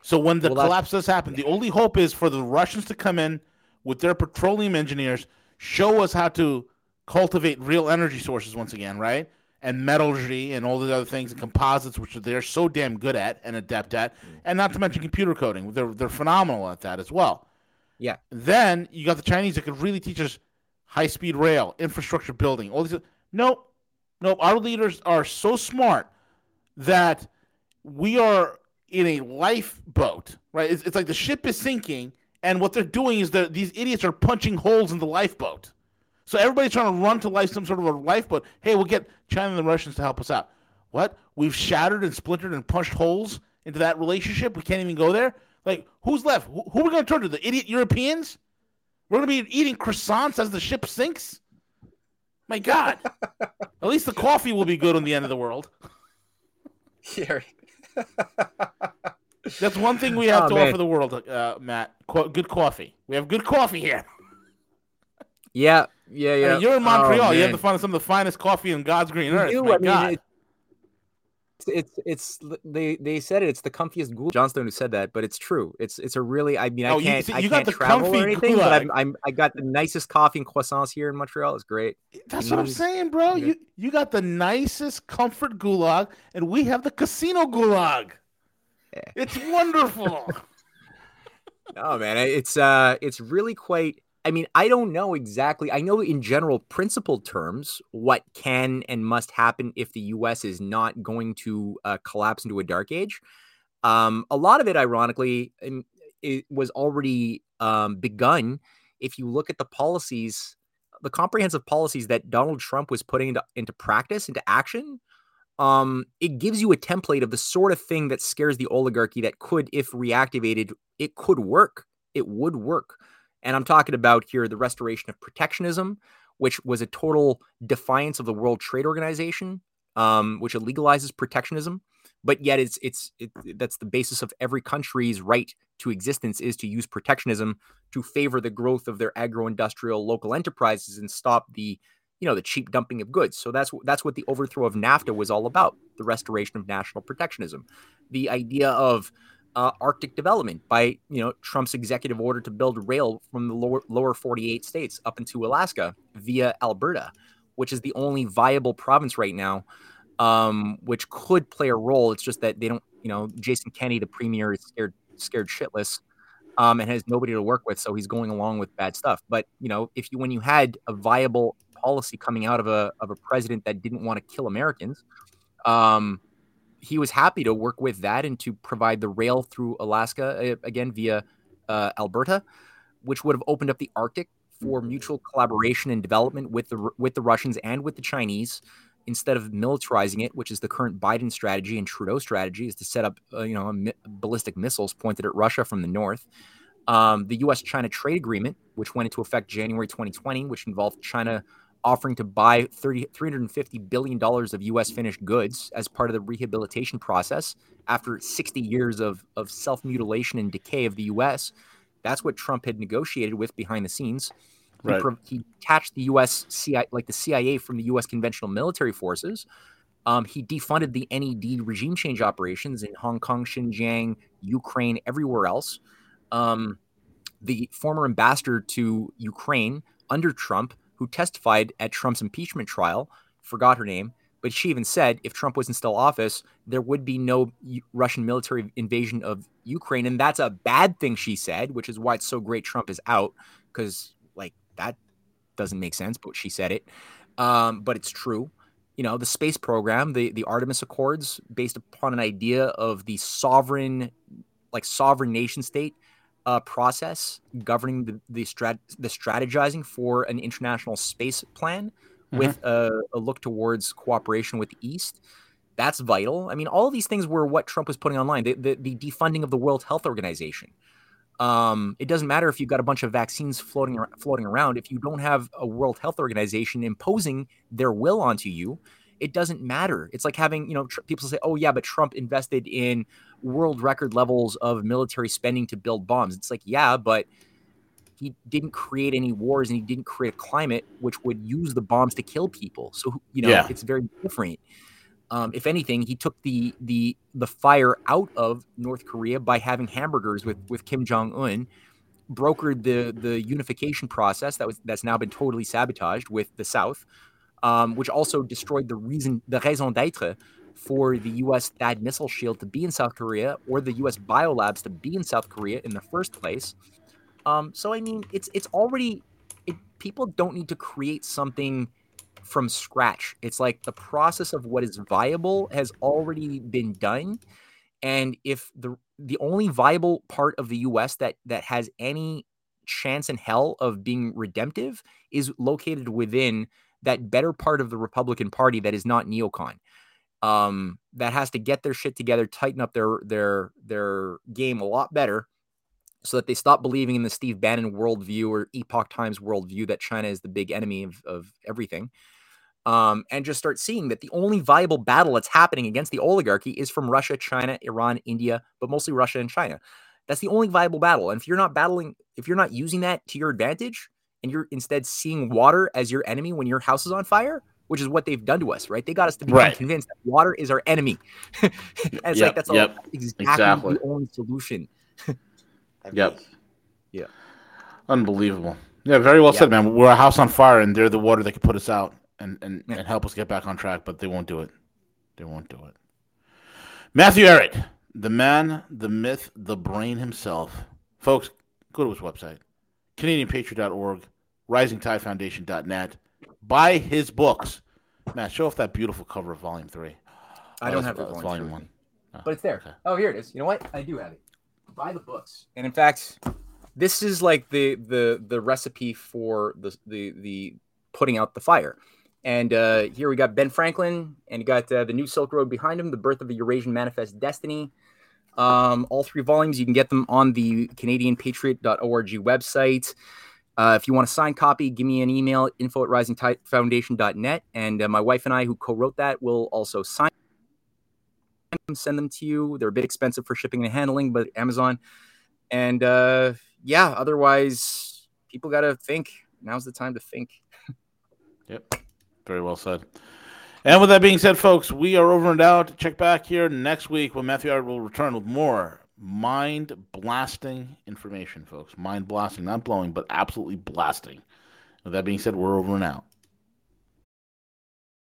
Speaker 2: So when the well, collapse does happen, the only hope is for the Russians to come in with their petroleum engineers show us how to cultivate real energy sources once again, right? And metallurgy and all the other things and composites, which they're so damn good at and adept at, mm. and not to mention computer coding. They're they're phenomenal at that as well.
Speaker 3: Yeah.
Speaker 2: Then you got the Chinese that could really teach us high speed rail, infrastructure building, all these. Nope, nope. Our leaders are so smart that we are in a lifeboat, right? It's, it's like the ship is sinking and what they're doing is that these idiots are punching holes in the lifeboat. So everybody's trying to run to life some sort of a lifeboat. Hey, we'll get China and the Russians to help us out. What? We've shattered and splintered and punched holes into that relationship. We can't even go there. Like, who's left? Who, who are we going to turn to? The idiot Europeans? We're going to be eating croissants as the ship sinks? My God. At least the coffee will be good on the end of the world.
Speaker 3: Yeah.
Speaker 2: That's one thing we have oh, to man. offer the world, uh, Matt. Co- good coffee. We have good coffee here.
Speaker 3: Yeah, yeah, yeah.
Speaker 2: I mean, you're in Montreal. Oh, you have to find some of the finest coffee in God's green earth. You, My I God. Mean,
Speaker 3: it's, it's it's they they said it. It's the comfiest goulash. Johnstone who said that, but it's true. It's it's a really. I mean, I oh, can't you, I can't travel or anything, but I'm, I'm I got the nicest coffee and croissants here in Montreal. It's great.
Speaker 2: That's what I'm saying, bro. You you got the nicest comfort gulag, and we have the casino gulag. It's wonderful.
Speaker 3: oh man, it's uh, it's really quite I mean, I don't know exactly. I know in general principle terms what can and must happen if the US is not going to uh, collapse into a dark age. Um, a lot of it, ironically, it was already um, begun. If you look at the policies, the comprehensive policies that Donald Trump was putting into, into practice, into action, um, it gives you a template of the sort of thing that scares the oligarchy that could, if reactivated, it could work. It would work. And I'm talking about here the restoration of protectionism, which was a total defiance of the World Trade Organization, um, which legalizes protectionism. But yet, it's it's it, that's the basis of every country's right to existence is to use protectionism to favor the growth of their agro-industrial local enterprises and stop the you know the cheap dumping of goods. So that's that's what the overthrow of NAFTA was all about: the restoration of national protectionism, the idea of uh, Arctic development by you know Trump's executive order to build rail from the lower lower 48 states up into Alaska via Alberta, which is the only viable province right now, um, which could play a role. It's just that they don't, you know, Jason Kenney, the premier, is scared scared shitless, um, and has nobody to work with, so he's going along with bad stuff. But you know, if you when you had a viable policy coming out of a of a president that didn't want to kill Americans, um, he was happy to work with that and to provide the rail through Alaska uh, again via uh, Alberta, which would have opened up the Arctic for mutual collaboration and development with the with the Russians and with the Chinese instead of militarizing it, which is the current Biden strategy and Trudeau strategy, is to set up uh, you know mi- ballistic missiles pointed at Russia from the north. Um, the U.S.-China trade agreement, which went into effect January 2020, which involved China offering to buy 30, $350 billion of US finished goods as part of the rehabilitation process after 60 years of, of self mutilation and decay of the US. That's what Trump had negotiated with behind the scenes. Right. He, pro- he attached the US CIA, like the CIA from the US conventional military forces. Um, he defunded the NED regime change operations in Hong Kong, Xinjiang, Ukraine, everywhere else. Um, the former ambassador to Ukraine under Trump who testified at Trump's impeachment trial, forgot her name, but she even said if Trump was in still office, there would be no Russian military invasion of Ukraine. And that's a bad thing, she said, which is why it's so great Trump is out, because, like, that doesn't make sense, but she said it. Um, but it's true. You know, the space program, the, the Artemis Accords, based upon an idea of the sovereign, like, sovereign nation state uh, process governing the the, strat- the strategizing for an international space plan mm-hmm. with a, a, look towards cooperation with the East. That's vital. I mean, all of these things were what Trump was putting online. The, the, the defunding of the World Health Organization. Um, it doesn't matter if you've got a bunch of vaccines floating floating around. If you don't have a World Health Organization imposing their will onto you, it doesn't matter. It's like having, you know, tr- people say, oh, yeah, but Trump invested in world record levels of military spending to build bombs. It's like, yeah, but he didn't create any wars and he didn't create a climate which would use the bombs to kill people. So, you know, yeah. it's very different. Um, if anything, he took the the the fire out of North Korea by having hamburgers with with Kim Jong Un, brokered the the unification process that was that's now been totally sabotaged with the South um, which also destroyed the reason, the raison d'être for the U.S. THAAD missile shield to be in South Korea or the U.S. biolabs to be in South Korea in the first place. Um, so I mean, it's it's already it, people don't need to create something from scratch. It's like the process of what is viable has already been done, and if the the only viable part of the U.S. that that has any chance in hell of being redemptive is located within that better part of the Republican Party that is not neocon. Um, that has to get their shit together, tighten up their their their game a lot better, so that they stop believing in the Steve Bannon worldview or Epoch Times worldview that China is the big enemy of, of everything. Um, and just start seeing that the only viable battle that's happening against the oligarchy is from Russia, China, Iran, India, but mostly Russia and China. That's the only viable battle. And if you're not battling, if you're not using that to your advantage, and you're instead seeing water as your enemy when your house is on fire, which is what they've done to us, right? They got us to be right. convinced that water is our enemy. and it's yep, like that's yep. exactly, exactly, the only solution.
Speaker 2: yep. Yeah. Unbelievable. Yeah, very well yep. said, man. We're a house on fire, and they're the water that could put us out and and, yeah. and help us get back on track, but they won't do it. They won't do it. Matthew Ehret, the man, the myth, the brain himself. Folks, go to his website, CanadianPatriot.org risingtidefoundation.net. Buy his books. Matt, show off that beautiful cover of Volume Three.
Speaker 3: I don't have the volume, volume One, oh, but it's there. Okay. Oh, here it is. You know what? I do have it. Buy the books. And in fact, this is like the the the recipe for the the the putting out the fire. And uh, here we got Ben Franklin, and you got uh, the New Silk Road behind him, the birth of the Eurasian Manifest Destiny. Um, all three volumes, you can get them on the CanadianPatriot.org website. Uh, if you want a signed copy, give me an email, info at risingtidefoundation.net. And uh, my wife and I, who co wrote that, will also sign them, send them to you. They're a bit expensive for shipping and handling, but Amazon. And uh, yeah, otherwise, people got to think. Now's the time to think.
Speaker 2: yep. Very well said. And with that being said, folks, we are over and out. Check back here next week when Matthew Ehret will return with more mind blasting information, folks. Mind blasting, not blowing, but absolutely blasting. With that being said, we're over and out.